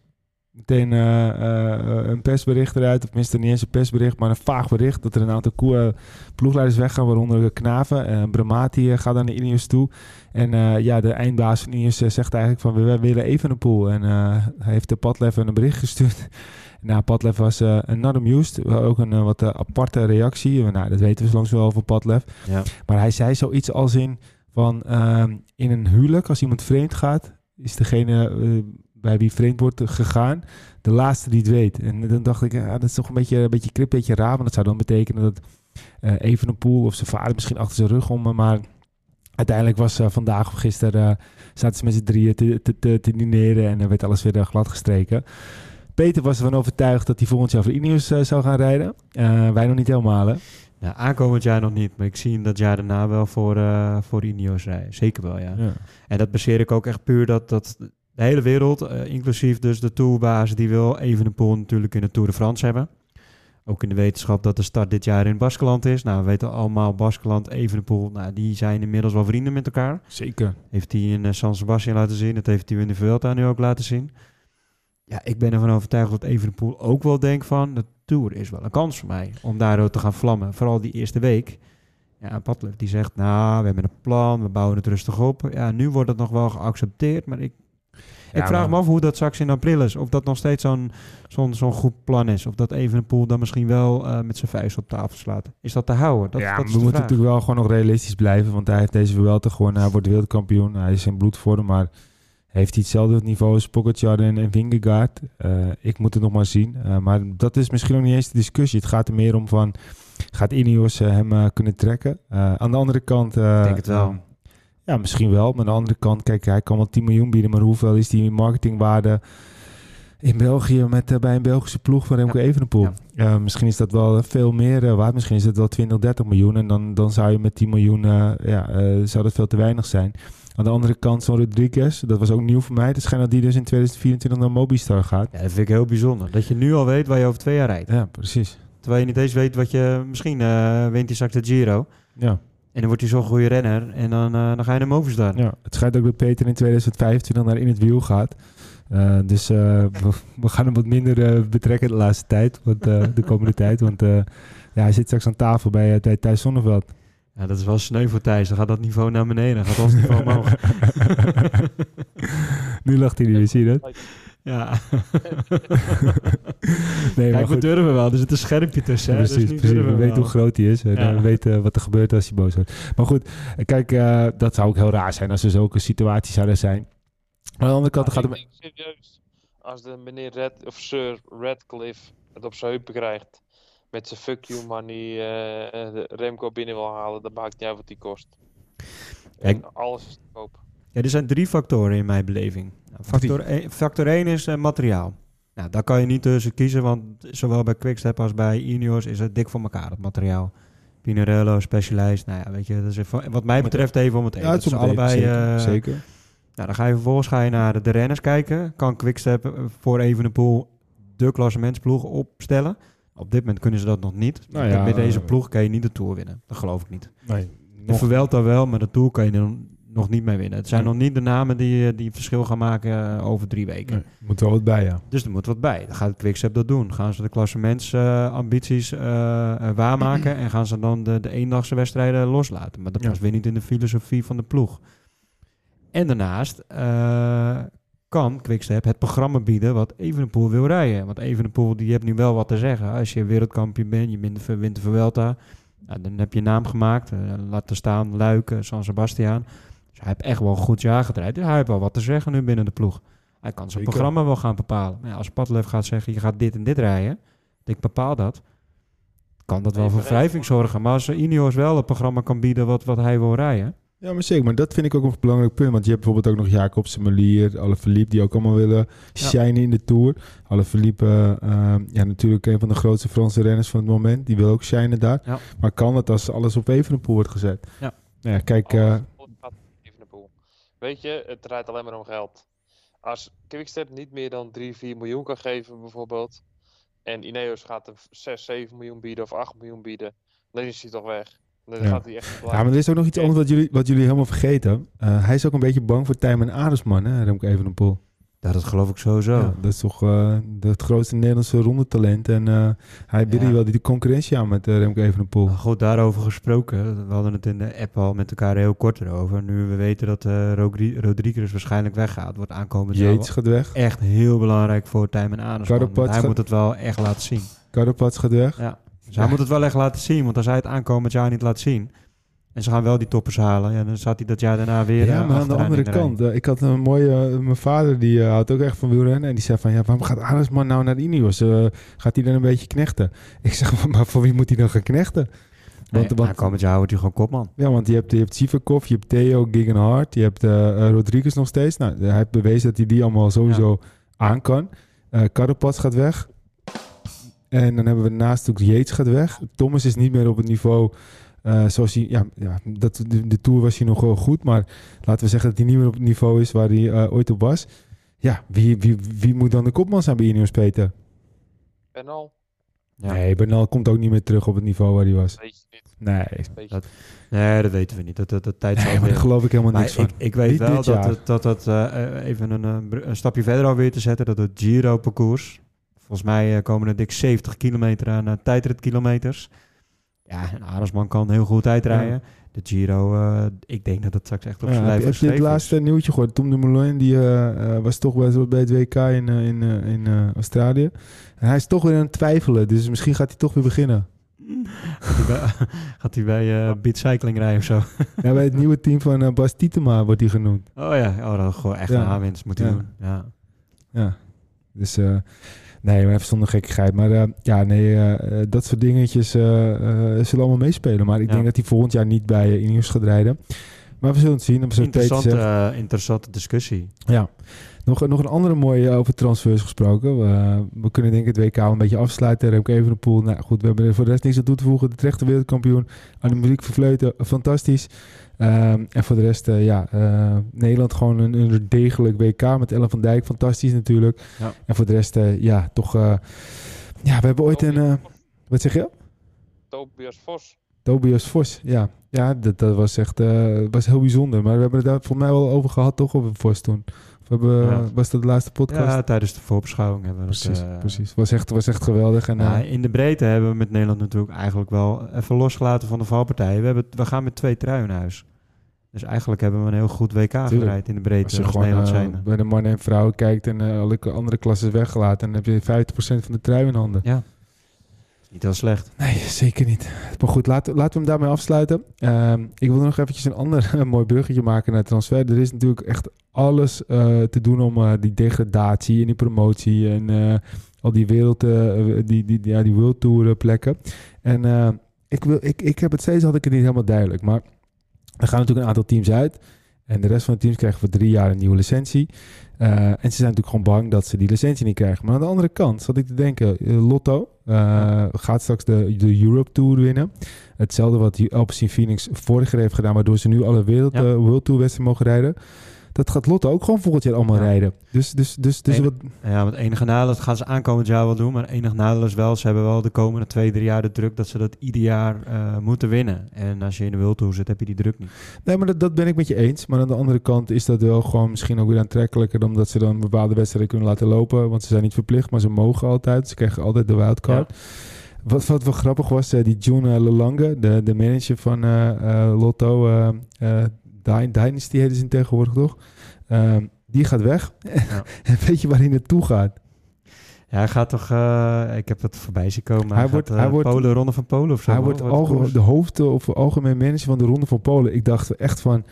Meteen eh, eh, een persbericht eruit. Of tenminste niet eens een persbericht, maar een vaag bericht. Dat er een aantal koe- eh, ploegleiders weggaan, waaronder Knaven. en Bramati gaat naar Ineos toe. En ja, de eindbaas van Ineos zegt eigenlijk van... We willen even een pool. En hij heeft de Padlef een bericht gestuurd. Nou, Padlef was eh not amused. Ook een wat aparte reactie. Nou, dat weten we langs wel over Padlef. Ja. Maar hij zei zoiets als in van ehm, in een huwelijk, als iemand vreemd gaat, is degene bij wie vreemd wordt gegaan, de laatste die het weet. En dan dacht ik, ja, dat is toch een beetje een beetje krip, een beetje raar, want dat zou dan betekenen dat eh even een poel of zijn vader misschien achter zijn rug om, maar uiteindelijk was eh, vandaag of gisteren eh, zaten ze met z'n drieën te, te, te, te dineren en dan werd alles weer eh, glad gestreken. Peter was ervan overtuigd dat hij volgend jaar voor Ineos eh, zou gaan rijden. Eh, wij nog niet helemaal, hè? Nou, aankomend jaar nog niet, maar ik zie hem dat jaar daarna wel voor, eh voor Ineos rijden. Zeker wel, ja. Ja. En dat baseer ik ook echt puur dat, dat de hele wereld, eh, inclusief dus de tourbaas, die wil Evenepoel natuurlijk in de Tour de France hebben. Ook in de wetenschap dat de start dit jaar in Baskeland is. Nou, we weten allemaal, Baskeland, Evenepoel, nou, die zijn inmiddels wel vrienden met elkaar. Zeker. Heeft hij in eh, San Sebastian laten zien. Dat heeft hij in de Vuelta nu ook laten zien. Ja, ik ben ervan overtuigd dat Evenepoel ook wel denkt van... de Tour is wel een kans voor mij om daardoor te gaan vlammen. Vooral die eerste week. Ja, Padlef die zegt, nou, we hebben een plan, we bouwen het rustig op. Ja, nu wordt het nog wel geaccepteerd, maar ik Ik Ja, vraag maar- me af hoe dat straks in april is. Of dat nog steeds zo'n zo'n zo'n goed plan is. Of dat Evenepoel dan misschien wel eh, met zijn vuist op tafel slaat. Is dat te houden? Dat, ja, dat is we moeten vraag. natuurlijk wel gewoon nog realistisch blijven. Want hij heeft deze Vuelta gewonnen. Hij wordt wereldkampioen. Hij is in bloedvorm. Maar heeft hij hetzelfde niveau als Pogacar en, en Vingegaard? Eh, ik moet het nog maar zien. Eh, maar dat is misschien ook niet eens de discussie. Het gaat er meer om van... Gaat Ineos hem eh, kunnen trekken? Eh, aan de andere kant... eh, Ik denk het wel. Ja, misschien wel. Maar aan de andere kant, kijk, hij kan wel 10 miljoen bieden. Maar hoeveel is die marketingwaarde in België met, eh, bij een Belgische ploeg van Remco Ja. Evenepoel? Ja. Eh, misschien is dat wel veel meer eh, waard. Misschien is het wel 20, 30 miljoen. En dan, dan zou je met 10 miljoen, eh, ja, eh, zou dat veel te weinig zijn. Aan de andere kant, zo'n Rodriguez, dat was ook nieuw voor mij. Het schijnt dat die dus in 2024 naar Mobistar gaat. Ja, dat vind ik heel bijzonder. Dat je nu al weet waar je over twee jaar rijdt. Ja, precies. Terwijl je niet eens weet wat je... Misschien eh wint hij straks de Giro. Ja, En dan wordt hij zo'n goede renner. En dan, eh, dan ga je naar Movistar. ja. Het schijnt ook dat Peter in 2025 naar In het Wiel gaat. Eh, dus eh, we, we gaan hem wat minder eh, betrekken de laatste tijd. Want, eh, de komende tijd. Want eh, ja, hij zit straks aan tafel bij, bij Thijs Zonneveld. Ja, dat is wel sneu voor Thijs. Dan gaat dat niveau naar beneden. Dan gaat ons niveau omhoog. nu lacht hij niet, zie je dat? Ja. Nee, Kijk, we goed. durven wel. Er zit een schermpje tussen. precies, dus precies. We weten hoe groot hij is en Ja. eh, we weten wat er gebeurt als hij boos wordt. Maar goed, eh, kijk, eh, dat zou ook heel raar zijn als er zulke situaties zouden zijn. Maar aan de andere kant gaat ik het... denk serieus, als de meneer Red, of Sir Radcliffe het op zijn heupen krijgt, met zijn fuck you money eh, eh, de Remco binnen wil halen, dan maakt niet uit wat die kost. Kijk. En alles is te koop. Ja, er zijn drie factoren in mijn beleving. Nou, factor, 1, factor 1 is eh, materiaal. Nou, daar kan je niet tussen kiezen, want zowel bij Quickstep als bij Ineos is het dik voor elkaar, het materiaal. Pinarello, Specialized, nou ja, weet je, dat is even- wat mij betreft even om het even. Ja, Het is allebei... Zeker, eh, zeker. Nou, dan ga je vervolgens ga je naar de, de renners kijken. Kan Quickstep eh, voor Evenepoel de klassementsploeg opstellen? Op dit moment kunnen ze dat nog niet. Nou Met- ja, Met deze ploeg kan je niet de Tour winnen. Dat geloof ik niet. Nee, De Vuelta wel, maar de Tour kan je er nog niet mee winnen. Het zijn Nee. nog niet de namen die, eh, die verschil gaan maken eh, over drie weken. nee, moet wel wat bij, ja. Dus er moet wat bij. Dan gaat Quickstep dat doen. Gaan ze de klassementsambities eh, eh, waarmaken en gaan ze dan de, de eendagse wedstrijden loslaten. Maar dat Ja. past weer niet in de filosofie van de ploeg. En daarnaast kan Quickstep het programma bieden wat Evenepoel wil rijden. Want Evenepoel die heeft nu wel wat te zeggen. Als je wereldkampioen bent, je wint de Vuelta, nou, dan heb je naam gemaakt. Laat er staan Luik, eh, San Sebastian. Hij heeft echt wel een goed jaar gedraaid. Dus hij heeft wel wat te zeggen nu binnen de ploeg. Hij kan zijn Zeker. programma wel gaan bepalen. Maar ja, als Padlef gaat zeggen, je gaat dit en dit rijden. Ik bepaal dat. Kan dat wel voor wrijving zorgen. Maar als Ineos wel het programma kan bieden wat, wat hij wil rijden. Ja, maar zeker. Maar dat vind ik ook een belangrijk punt. Want je hebt bijvoorbeeld ook nog Jacobsen, Melier, Alaphilippe... die ook allemaal willen shinen in de Tour. Alaphilippe, eh, ja, natuurlijk een van de grootste Franse renners van het moment. Die wil ook shinen daar. Ja. Maar kan het als alles op Evenepoel wordt gezet? Ja. Nou ja, kijk... eh. Weet je, het draait alleen maar om geld. Als Quickstep niet meer dan 3, 4 miljoen kan geven bijvoorbeeld, en Ineos gaat er 6, 7 miljoen bieden of 8 miljoen bieden, dan is hij toch weg. Dan Ja. gaat hij echt niet Ja, maar er is ook nog iets anders wat jullie, wat jullie helemaal vergeten. Eh, hij is ook een beetje bang voor Tijmen Aresman, hè, Remco Evenepoel. Ja, dat geloof ik sowieso. Ja, dat is toch eh, het grootste Nederlandse rondetalent. En eh, hij biedt Ja. wel die concurrentie aan met eh, Remco Evenepoel. Nou, goed, daarover gesproken. We hadden het in de app al met elkaar heel kort erover. Nu we weten dat Rodri- Rodriguez waarschijnlijk weggaat, wordt aankomend Yates gaat weg. echt heel belangrijk voor Tijmen. Carapaz Want Hij gaat- moet het wel echt laten zien. Carapaz gaat weg. Ja. Dus hij moet het wel echt laten zien, want als hij het aankomend jaar niet laat zien... en ze gaan wel die toppers halen, ja, dan zat hij dat jaar daarna weer Ja, eh, maar aan de andere kant, eh, ik had een mooie, eh, mijn vader die eh, houdt ook echt van wielrennen en die zei van, ja, waarom gaat Aresman nou naar Ineos? Eh, gaat hij dan een beetje knechten? Ik zeg, maar voor wie moet hij dan gaan knechten? Want, Nee, want, aankomend jaar wordt hij gewoon kopman. ja, want je hebt, je hebt Sivakov, je hebt Theo, Gegenhardt, je hebt Rodriguez nog steeds. Nou, hij heeft bewezen dat hij die allemaal sowieso aan kan. Carapaz gaat weg. En dan hebben we naast ook Yates gaat weg. Thomas is niet meer op het niveau eh, zoals hij... Ja, ja dat, de, de Tour was hij nog wel goed. Maar laten we zeggen dat hij niet meer op het niveau is waar hij eh, ooit op was. Ja, wie, wie, wie moet dan de kopman zijn bij Ineos, Peter? En al, Ja. Nee, Bernal komt ook niet meer terug op het niveau waar hij was. weet je niet. Nee, Dat- Nee, dat weten we niet. Dat, dat, dat tijd zal nee maar daar geloof ik helemaal Maar niks van. ik, ik weet Niet wel dat dat het eh, eh, even een, eh, een stapje verder alweer te zetten, dat het Giro-parcours, volgens mij eh, komen er dik 70 kilometer aan tijdritkilometers. Ja, en Aresman kan heel goed tijdrijden. de Giro, eh, ik denk dat het straks echt op Ja, zijn heb lijf heb je het is. laatste nieuwtje gehoord? Tom Dumoulin die, eh, eh, was toch bij, bij het WK in, in, in Australië. En hij is toch weer aan het twijfelen. Dus misschien gaat hij toch weer beginnen. Gaat hij bij, gaat hij bij Beat Cycling rijden of zo? Ja, bij het nieuwe team van eh, Bas Tietema wordt hij genoemd. Oh ja, oh, dat is gewoon echt Ja. een aanwinst moet hij Ja. doen. Ja. Ja. Dus eh, nee, maar even zonder gekkigheid. Maar eh, ja, nee, eh, eh, dat soort dingetjes zullen allemaal meespelen. Maar ik Ja. denk dat hij volgend jaar niet bij uh, Ineos gaat rijden. Maar we zullen het zien. Interessante, interessante discussie. Ja. Nog, nog een andere mooie over transfers gesproken. We, we kunnen denk ik het WK een beetje afsluiten. Remco Evenepoel. Nou goed, we hebben er voor de rest niks aan toe te voegen. De terechte wereldkampioen. Annemiek Vervleuten, fantastisch. Ehm, en voor de rest, eh, ja, eh, Nederland gewoon een, een degelijk WK met Ellen van Dijk. Fantastisch natuurlijk. Ja. En voor de rest, eh, ja, toch... eh, ja, we hebben ooit een... eh, wat zeg je? Tobias Vos. Tobias Vos, ja. Ja, dat, dat was echt eh, was heel bijzonder. Maar we hebben het daar volgens mij wel over gehad, toch, op een Vos toen. Of we hebben, Ja. Was dat de laatste podcast? Ja, tijdens de voorbeschouwing hebben we dat, precies, eh, precies. Was echt, was echt geweldig. En, Nou, eh, in de breedte hebben we met Nederland natuurlijk eigenlijk wel even losgelaten van de valpartij. We, hebben, we gaan met twee truien naar huis. Dus eigenlijk hebben we een heel goed WK gedraaid in de als breedte je als, gewoon eh, bij de mannen en vrouwen kijkt en eh, alle andere klassen weggelaten, dan heb je 50% van de trui in handen. Ja, niet heel slecht. Nee, zeker niet. Maar goed, laten, laten we hem daarmee afsluiten. Ehm, ik wil nog eventjes een ander mooi bruggetje maken naar transfer. Er is natuurlijk echt alles eh, te doen om die degradatie en die promotie en al die wereld, die, die, ja, die World Tour plekken. En ik, wil, ik, ik heb het steeds had ik het niet helemaal duidelijk. Maar er gaan natuurlijk een aantal teams uit. En de rest van de teams krijgen voor drie jaar een nieuwe licentie. Eh, en ze zijn natuurlijk gewoon bang dat ze die licentie niet krijgen. Maar aan de andere kant zat ik te denken, eh, Lotto eh, gaat straks de, de Europe Tour winnen. Hetzelfde wat Alpecin Phoenix vorig jaar heeft gedaan, waardoor ze nu alle wereld, Ja. World Tour wedstrijden mogen rijden. Dat gaat Lotto ook gewoon volgend jaar allemaal Ja. rijden. Dus, dus, dus, dus wat, Ja, met enige nadeel, dat gaan ze aankomend jaar wel doen. Maar enige nadeel is wel, ze hebben wel de komende twee, drie jaar de druk dat ze dat ieder jaar eh, moeten winnen. En als je in de World Tour zit, heb je die druk niet. Nee, maar dat, dat ben ik met je eens. Maar aan de andere kant is dat wel gewoon misschien ook weer aantrekkelijker... omdat ze dan bepaalde wedstrijden kunnen laten lopen. Want ze zijn niet verplicht, maar ze mogen altijd. Ze krijgen altijd de wildcard. Wat, wat wel grappig was, eh, die June eh, Lelange, de, de manager van Lotto... Dynasty heet ze tegenwoordig toch? Ehm, die gaat weg. Ja. en weet je waar hij naartoe gaat? Ja, hij gaat toch, eh, ik heb het voorbij zien komen. Hij Hij, wordt- hij wordt- Polen, Ronde van Polen of zo. hij wordt de hoofd of algemeen manager van de Ronde van Polen. Ik dacht echt van...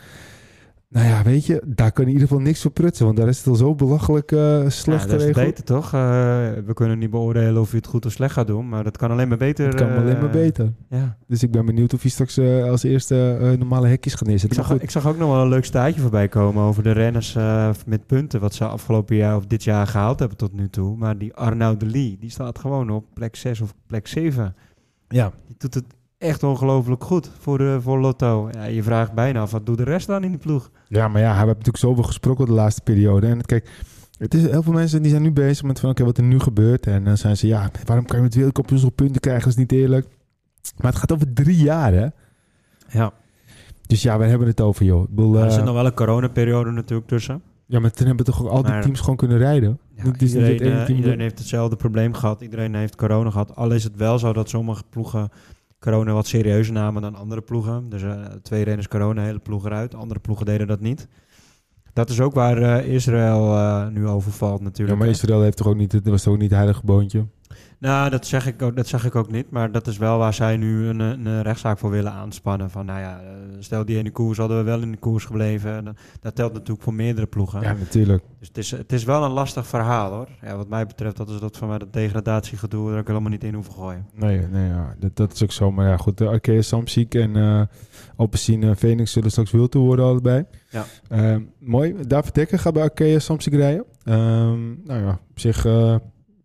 Nou ja, weet je, daar kan in ieder geval niks voor prutsen. Want daar is het al zo belachelijk eh, Ja, slecht dat is beter toch? Eh, we kunnen niet beoordelen of hij het goed of slecht gaat doen, maar dat kan alleen maar beter. Het kan alleen eh, maar beter. Ja. Dus ik ben benieuwd of hij straks als eerste normale hekjes gaat Ik neerzetten. zag, Maar goed, ik zag ook nog wel een leuk staartje voorbij komen over de renners met punten. Wat ze afgelopen jaar of dit jaar gehaald hebben tot nu toe. Maar die Arnaud de Lee, die staat gewoon op plek 6 of plek 7. ja, Die doet het echt ongelooflijk goed voor, de, voor Lotto. Ja, je vraagt bijna af, wat doet de rest dan in die ploeg? ja, maar ja, hij heeft natuurlijk zoveel gesproken de laatste periode. En kijk, het is, heel veel mensen die zijn nu bezig met van, oké, wat er nu gebeurt. En dan zijn ze, ja, waarom kan je met wereldkampioens op punten krijgen? Dat is niet eerlijk. Maar het gaat over drie jaar, hè? Ja, Dus ja, we hebben het over, joh. Ik bedoel, er eh, zit nog wel een coronaperiode natuurlijk tussen. ja, maar toen hebben toch ook al die Maar- teams gewoon kunnen rijden? Ja, Het is niet iedereen, het eh, team iedereen heeft hetzelfde probleem gehad. Iedereen heeft corona gehad. Al is het wel zo dat sommige ploegen corona wat serieuzer namen dan andere ploegen. Dus eh, twee renners corona, hele ploeg eruit. Andere ploegen deden dat niet. Dat is ook waar eh, Israël eh, nu over valt Ja, natuurlijk. maar Israël heeft toch ook niet, het was toch ook niet het heilige boontje? Nou, dat zeg, ik ook, dat zeg ik ook niet. Maar dat is wel waar zij nu een, een, rechtszaak voor willen aanspannen. Van nou ja, eh, stel die ene koers hadden we wel in de koers gebleven. Dan- dat telt natuurlijk voor meerdere ploegen. Ja, natuurlijk. Dus het is, het is wel een lastig verhaal hoor. Ja, wat mij betreft, dat is dat van mij dat degradatiegedoe er ook helemaal niet in hoeven gooien. Nee, nee ja, dat, dat is ook zo. Maar ja, goed, de Arkea Samsiek en eh Alpecin en Phoenix zullen straks wild toe worden allebei. Ja. Ehm, mooi. David Dekker gaat bij Arkea Samsiek rijden. Ehm, nou ja, op zich, eh,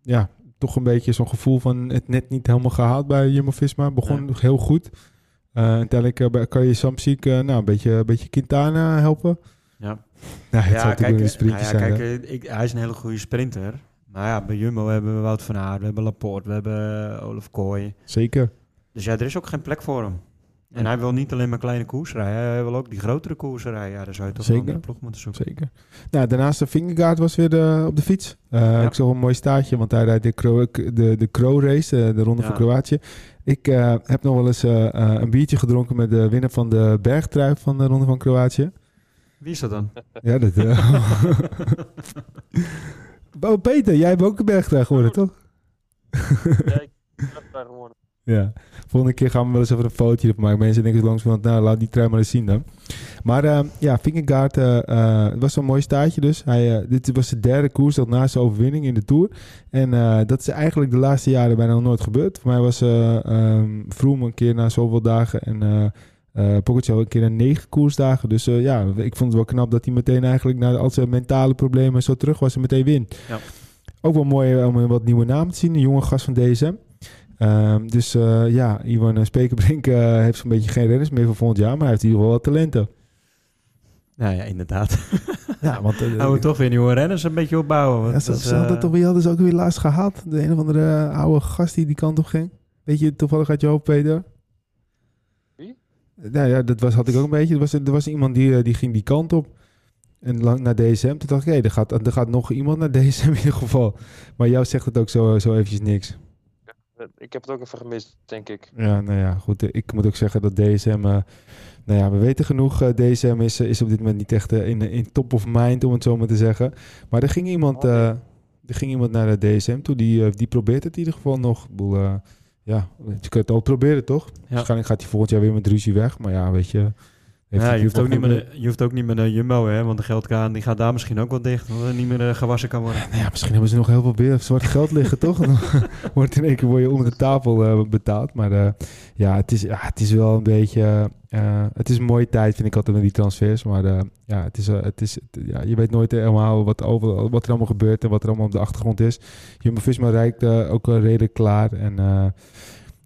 ja, toch een beetje zo'n gevoel van het net niet helemaal gehaald bij Jumbo-Visma. Begon Nee. heel goed. Eh uiteindelijk eh, bij Arkea Samsiek, eh, nou, een beetje, een beetje Quintana helpen. Ja, Nou, het ja, een nou zijn. kijk, eh, ik, hij is een hele goede sprinter. Maar ja, bij Jumbo hebben we Wout van Aert, we hebben Laporte, we hebben Olaf Kooi. Zeker. Dus ja, er is ook geen plek voor hem. En hij wil niet alleen maar kleine koers rijden, hij wil ook die grotere koersen rijden. Ja, daar zou je toch wel Zeker. een ploeg moeten zoeken. Zeker. Nou, daarnaast de Fingergaard was weer de, op de fiets. Eh, Ik zag een mooi staartje, want hij rijdt de Kro, de, de Kro race, eh, de Ronde Ja. van Kroatië. Ik eh, heb nog wel eens eh, eh, een biertje gedronken met de winnaar van de bergtrui van de Ronde van Kroatië. Wie is dat dan? Ja, dat... eh oh, Peter, jij hebt ook een bergtrui geworden, toch? Ja, ik heb daar gewonnen. Ja, volgende keer gaan we wel eens even een fotootje ervan maken. Mensen denken langs van, nou, laat die trui maar eens zien dan. Maar eh, ja, Vingegaard eh, eh, het was zo'n mooi staartje dus. Hij, eh, dit was de derde koers dat na zijn overwinning in de Tour. En dat is eigenlijk de laatste jaren bijna nog nooit gebeurd. Voor mij was ehm Froome een keer na zoveel dagen en eh Pogacar een keer na negen koersdagen. Dus ja, ik vond het wel knap dat hij meteen eigenlijk na al zijn mentale problemen zo terug was en meteen wint. Ja. Ook wel mooi om een wat nieuwe naam te zien. Een jonge gast van DSM. Ehm, dus eh, ja, Iwan Spekerbrink eh, heeft zo'n beetje geen renners meer voor volgend jaar. Maar hij heeft in ieder geval wat talenten. Nou ja, inderdaad. Ja, want... eh, Gaan we toch weer nieuwe renners een beetje opbouwen. want ja, ze, dat ze hadden eh, toch, wie hadden ze ook weer laatst gehaald? De een of andere eh, oude gast die die kant op ging. Weet je toevallig uit je hoofd, Peter? Wie? Nou ja, dat was, had ik ook een beetje. Er was, er was iemand die, eh, die ging die kant op. En lang naar DSM. Toen dacht ik, hé, er, gaat, er gaat nog iemand naar DSM in ieder geval. Maar jou zegt het ook zo, zo eventjes niks. Eh, Ik heb het ook even gemist, denk ik. Ja, nou ja, goed. eh, Ik moet ook zeggen dat DSM... eh, nou ja, we weten genoeg. eh, DSM is, is op dit moment niet echt in, in top of mind, om het zo maar te zeggen. Maar er ging iemand, Oh, nee. eh, er ging iemand naar de DSM toe. Die, die probeert het in ieder geval nog. Ja, je kunt het al proberen, toch? Waarschijnlijk gaat hij volgend jaar weer met ruzie weg. Maar ja, weet je... Ja, je, hoeft ook niet meer de, je hoeft ook niet meer Jumbo, hè, want de geldkraan die gaat daar misschien ook wel dicht, omdat er niet meer eh, gewassen kan worden. Nou ja, misschien hebben ze nog heel veel weer zwart geld liggen, toch? Dan wordt in één keer word je onder de tafel eh, betaald. Maar eh, ja, het is, ja, het is wel een beetje... het is een mooie tijd, vind ik altijd, met die transfers. Maar ja, het is, het is, ja, je weet nooit helemaal wat, over, wat er allemaal gebeurt en wat er allemaal op de achtergrond is. Jumbo-Visma rijdt eh, ook wel redelijk klaar. En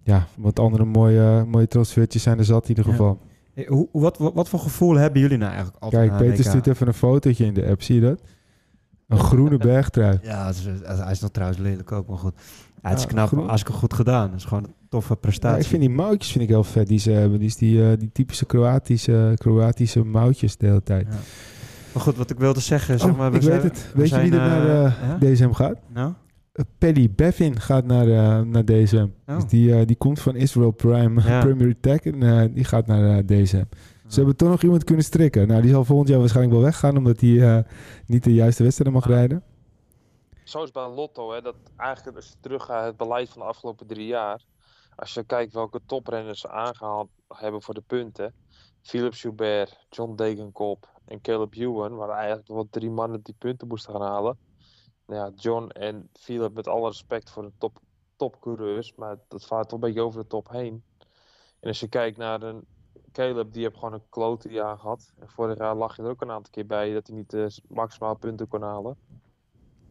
ja, wat andere mooie, mooie transfertjes zijn er zat in ieder geval. Hoe, wat, wat, wat voor gevoel hebben jullie nou eigenlijk altijd Kijk, Peter stuurt even een fotootje in de app, zie je dat? Een groene bergtrui. Ja, het is, hij is nog trouwens lelijk ook, maar goed. Ja, het is Ja, knap, groen. hartstikke goed gedaan. Het is gewoon een toffe Ja, prestatie. ik vind die mouwtjes vind ik heel vet die ze hebben. Die, is die, eh, die typische Kroatische, Kroatische mouwtjes de hele tijd. Ja. Maar goed, wat ik wilde zeggen, zeg Oh, maar... we ik zijn- weet het. we Weet je wie er naar eh, eh, ja? DSM gaat? Nou? Uh, Paddy Bevin gaat naar, eh, naar DSM. Oh. Dus die, eh, die komt van Israel Prime, Ja. Premier Tech en eh, die gaat naar eh, DSM. Ze hebben toch nog iemand kunnen strikken. Nou, die zal volgend jaar waarschijnlijk wel weggaan omdat hij eh, niet de juiste wedstrijden mag rijden. Zo is bij Lotto, hè, dat eigenlijk als je terug gaat het beleid van de afgelopen drie jaar. Als je kijkt welke toprenners ze aangehaald hebben voor de punten. Philip Joubert, John Degenkop en Caleb Ewan waren eigenlijk wel drie mannen die punten moesten gaan halen. Ja, John en Philip met alle respect voor de top, topcoureurs, maar dat vaart toch een beetje over de top heen. En als je kijkt naar een Caleb, die heeft gewoon een klote jaar gehad. En vorig jaar lag je er ook een aantal keer bij dat hij niet eh, maximaal punten kon halen.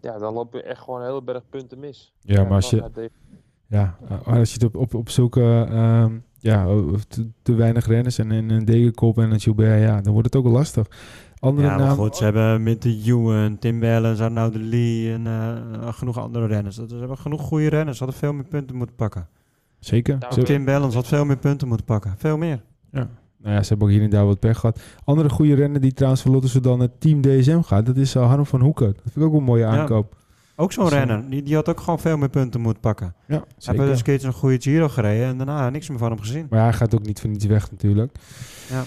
Ja, dan loop je echt gewoon een hele berg punten mis. Ja, maar als je, ja, eh, als je het op, op, op zulke ehm, ja, te, te weinig renners en, en een Degenkop en een Gilbert, ja, dan wordt het ook wel lastig. Andere Ja, maar naam, goed, ze hebben met de Ewan, Tim Wellens, Arnaud de Lee en eh, genoeg andere renners. Dat- Ze hebben genoeg goede renners. Ze hadden veel meer punten moeten pakken. zeker. Nou, Ze- Tim Wellens had veel meer punten moeten pakken. Veel meer. Ja. Nou ja, ze hebben ook hier en daar wat pech gehad. Andere goede renner die trouwens van Lotto dan het team DSM gaat, dat is uh, Harm van Hoeken. Dat vind ik ook een mooie Ja, aankoop. Ook zo'n Zo. renner. Die, die had ook gewoon veel meer punten moeten pakken. Ja, heeft dus een goede Giro gereden en daarna niks meer van hem gezien. Maar hij gaat ook niet van niets weg natuurlijk. Ja.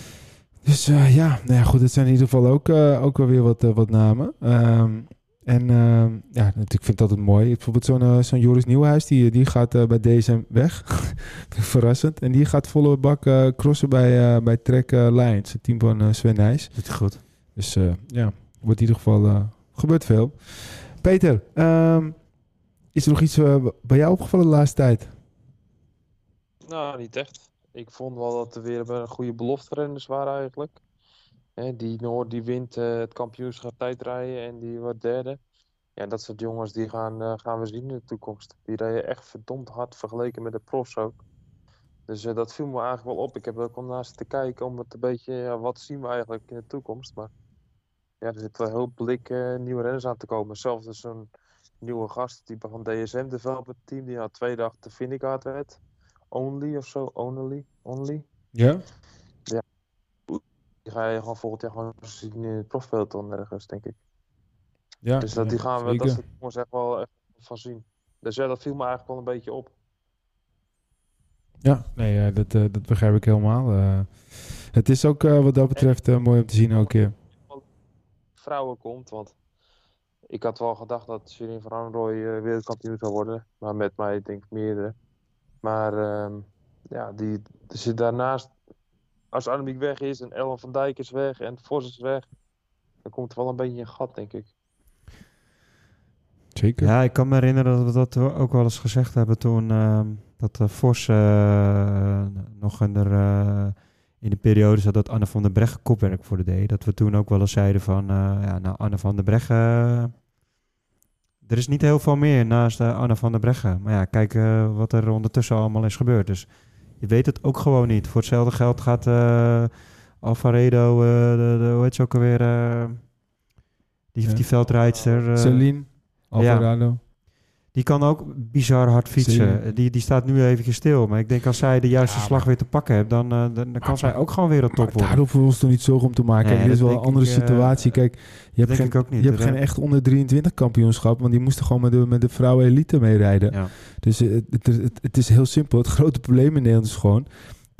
Dus eh, ja, nou ja, goed, het zijn in ieder geval ook, eh, ook wel weer wat, eh, wat namen. Ehm, en ehm, ja, natuurlijk vind ik dat altijd mooi. Bijvoorbeeld zo'n eh, zo'n Joris Nieuwhuis, die, die gaat eh, bij DSM weg. Verrassend. En die gaat volle bak eh, crossen bij, eh, bij Trek eh, Lions, het team van eh, Sven Nijs. Doet hij goed. Dus eh, ja, wordt in ieder geval eh, gebeurt veel. Peter, ehm, is er nog iets eh, bij jou opgevallen de laatste tijd? Nou, niet echt. Ik vond wel dat er weer een goede belofterenners waren eigenlijk. Die Noord die wint eh, het kampioenschap tijdrijden en die wordt derde. Ja, dat soort jongens die gaan, eh, gaan we zien in de toekomst. Die rijden echt verdomd hard vergeleken met de profs ook. Dus dat viel me eigenlijk wel op. Ik heb ook wel naast te kijken om het een beetje, ja, wat zien we eigenlijk in de toekomst. Maar ja, er zit wel heel blik eh, nieuwe renners aan te komen. Zelfs dus zo'n nieuwe gast, type van DSM Development Team, die na twee dagen de Vindicaat werd. Only of zo, Only, Only. Ja? Die ga je gewoon volgend jaar gewoon zien in het profpeloton ergens, denk ik. Ja, Dus dat, die gaan we, dat is jongens echt wel echt van zien. Dus ja, dat viel me eigenlijk wel een beetje op. Ja, nee, eh, dat, eh, dat begrijp ik helemaal. Het is ook wat dat betreft mooi om te zien ook. Ja. Vrouwen komt, want ik had wel gedacht dat Shirin van Anrooy eh, wereldkampioen zou worden. Maar met mij denk ik meerdere. Maar ehm, ja, die, er zit daarnaast, als Annemiek weg is en Ellen van Dijk is weg en Vos is weg, dan komt er wel een beetje een gat, denk ik. Zeker. Ja, ik kan me herinneren dat we dat ook wel eens gezegd hebben toen ehm, dat de Vos eh, nog in de, eh, in de periode zat dat Anne van der Breggen kopwerk voor de deed. Dat we toen ook wel eens zeiden van, eh, ja, nou Anne van der Breggen, eh, er is niet heel veel meer naast eh, Anne van der Breggen. Maar ja, kijk wat er ondertussen allemaal is gebeurd. Dus je weet het ook gewoon niet. Voor hetzelfde geld gaat eh Alvaredo, de, de, hoe heet ze ook alweer, die, Ja. die veldrijdster. Celine, Alvarado. Die kan ook bizar hard fietsen. Zeker. Die, die staat nu even stil. Maar ik denk als zij de juiste Ja, slag weer te pakken heeft, dan, eh, dan, dan kan zij ook gewoon weer een top Maar worden. daar hoeven we ons toch niet zorgen om te maken. Nee, Kijk, dit is wel een andere ik, eh, situatie. Kijk, je hebt, geen, ik ook niet. je hebt geen eh, echt onder 23 kampioenschap. Want die moesten gewoon met de, met de vrouwen elite meerijden. Ja. Dus eh, het, het, het, het is heel simpel. Het grote probleem in Nederland is gewoon...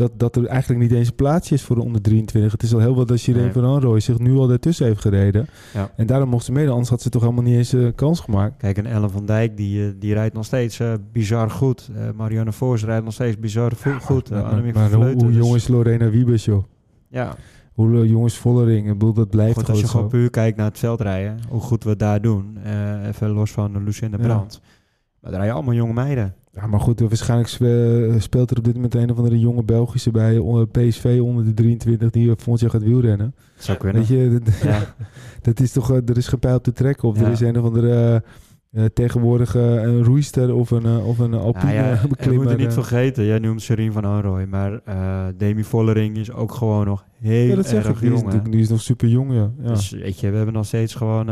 Dat, dat er eigenlijk niet eens een plaatsje is voor de onder 23. Het is al heel wat als Irene Nee. van Anrooy zich nu al daartussen heeft gereden. Ja. En daarom mocht ze mede, anders had ze toch helemaal niet eens een kans gemaakt. Kijk, en Ellen van Dijk, die, eh, die rijdt nog steeds eh, bizar goed. Eh, Marianne Voors rijdt nog steeds bizar goed. Uh, maar maar hoe, hoe jong is Lorena Wiebes, joh? Ja, Hoe eh, jong is Vollering? Ik bedoel, dat blijft goed, als je gewoon puur kijkt naar het veldrijden, hoe goed we daar doen. eh, even los van Lucinda Ja. Brandt. Maar daar rijden allemaal jonge meiden. Ja, maar goed, waarschijnlijk spe- speelt er op dit moment een of andere jonge Belgische bij PSV onder de 23 die volgend jaar gaat wielrennen. Zou kunnen. Weet je, dat, Ja. dat is toch, eh, er is pijl op te trekken. Of er is een of andere eh, eh, tegenwoordige een roeister of een, of een alpine Ja, ja, beklimmer. moeten niet eh. vergeten, jij noemt Serien van Anrooy, maar Demi Vollering is ook gewoon nog heel ja, dat zeg erg ik. Die is, jong. die is nog super jong, ja. ja. Dus weet je, we hebben nog steeds gewoon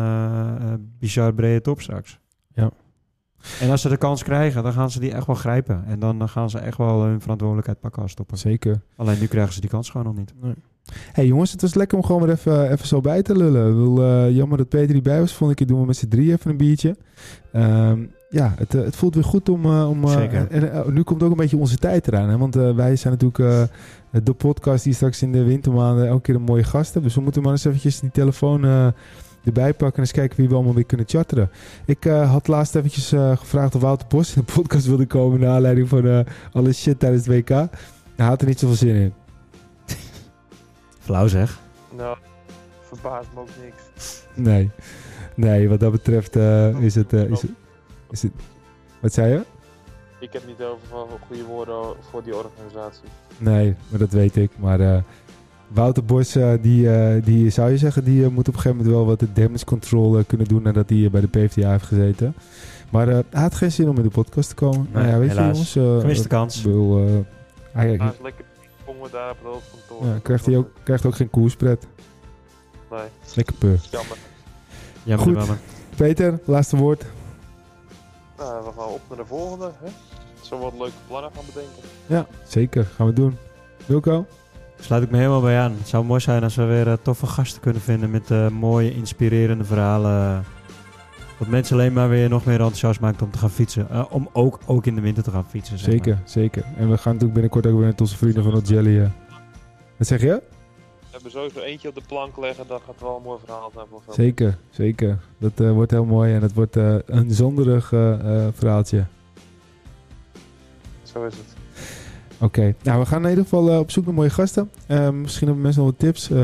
bizar brede top straks. Ja. En als ze de kans krijgen, dan gaan ze die echt wel grijpen. En dan eh, gaan ze echt wel hun verantwoordelijkheid pakken als topper. Zeker. Alleen nu krijgen ze die kans gewoon nog niet. hey, jongens, het was lekker om gewoon weer even, even zo bij te lullen. Ik bedoel, eh, jammer dat Peter niet bij was. Volgende keer doen we met z'n drie even een biertje. Ehm, ja, het, eh, het voelt weer goed om... eh, om eh, Zeker. en, eh, nu komt ook een beetje onze tijd eraan. Hè? Want eh, wij zijn natuurlijk eh, de podcast die straks in de wintermaanden elke keer een mooie gast hebben. Dus we moeten maar eens eventjes die telefoon eh, erbij pakken... en eens kijken wie we allemaal weer kunnen chatteren. Ik eh, had laatst eventjes eh, gevraagd of Wouter Bos in de podcast wilde komen... naar aanleiding van eh, alle shit tijdens het WK. Hij had er niet zoveel zin in. Flauw zeg. Nou, verbaast me ook niks. Nee. Nee, wat dat betreft eh, is, het, eh, is, het, is het... Wat zei je? Ik heb niet over goede woorden voor die organisatie. Nee, maar dat weet ik. Maar eh, Wouter Bos, eh, die, eh, die zou je zeggen, die eh, moet op een gegeven moment wel wat de damage control kunnen doen nadat hij bij de PvdA heeft gezeten. Maar eh, hij had geen zin om in de podcast te komen. nou ja, weet helaas. je jongens. eh, Gemiste kans. eh, hij Hij is lekker pongen daar op het hoofdkantoor. ja, krijgt, hij ook, krijgt ook geen koerspret. Nee, Lekker pur. jammer. Jammer, Goed. jammer. Peter, laatste woord. Nou, we gaan op naar de volgende. Hè? Zo wat leuke plannen gaan bedenken. Ja, zeker. Gaan we doen. Wilco? Sluit ik me helemaal bij aan. Het zou mooi zijn als we weer eh, toffe gasten kunnen vinden met eh, mooie, inspirerende verhalen. Wat mensen alleen maar weer nog meer enthousiast maakt om te gaan fietsen. Eh, om ook, ook in de winter te gaan fietsen. zeg Zeker, maar. zeker. En we gaan natuurlijk binnenkort ook weer met onze vrienden van Jelly. Wat zeg je? We hebben sowieso eentje op de plank leggen. Dat gaat wel een mooi verhaal zijn voor veel. Zeker, zeker. Dat eh, wordt heel mooi en het wordt eh, een zonderig eh, eh, verhaaltje. Zo is het. Oké, nou we gaan in ieder geval eh, op zoek naar mooie gasten. Eh, misschien hebben mensen nog wat tips. Eh,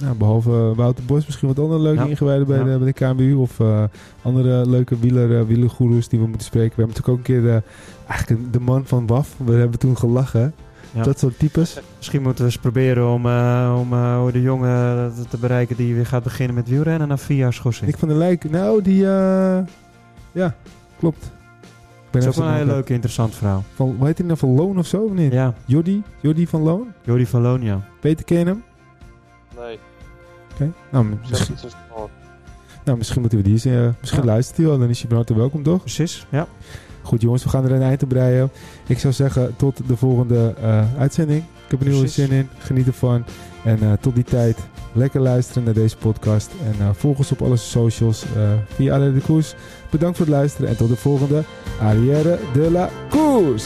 nou, behalve Wouter Bos, misschien wat andere leuke Ja. ingewijden bij, Ja. de, bij de KMU. Of eh, andere leuke wieler, uh, wielergoeroes die we moeten spreken. We hebben natuurlijk ook een keer eh, eigenlijk de man van WAF. We hebben toen gelachen. Ja. Dat soort types. Misschien moeten we eens proberen om, eh, om eh, de jongen eh, te bereiken die weer gaat beginnen met wielrennen na vier jaar schorsing. Nick van der Lijk, nou die... eh, ja, klopt. Ben Dat is ook wel een heel leuk, interessant verhaal. Van, hoe heet hij nou? Van Loon of zo of niet? Ja, Jordi? Jordi van Loon? Jordi van Loon, ja. Peter ken je hem? Nee, Oké. Nou, misschien, nou, misschien moeten we die eens... eh, misschien Ja. luistert hij wel. Dan is van harte welkom, toch? Precies, ja. Goed jongens, we gaan er een eind op breien. Ik zou zeggen, tot de volgende eh, uitzending. Ik heb er nu zin in. Geniet ervan. En eh, tot die tijd, lekker luisteren naar deze podcast. En eh, volg ons op alle socials eh, via Arrière de Koers. Bedankt voor het luisteren en tot de volgende Arrière de la Koers.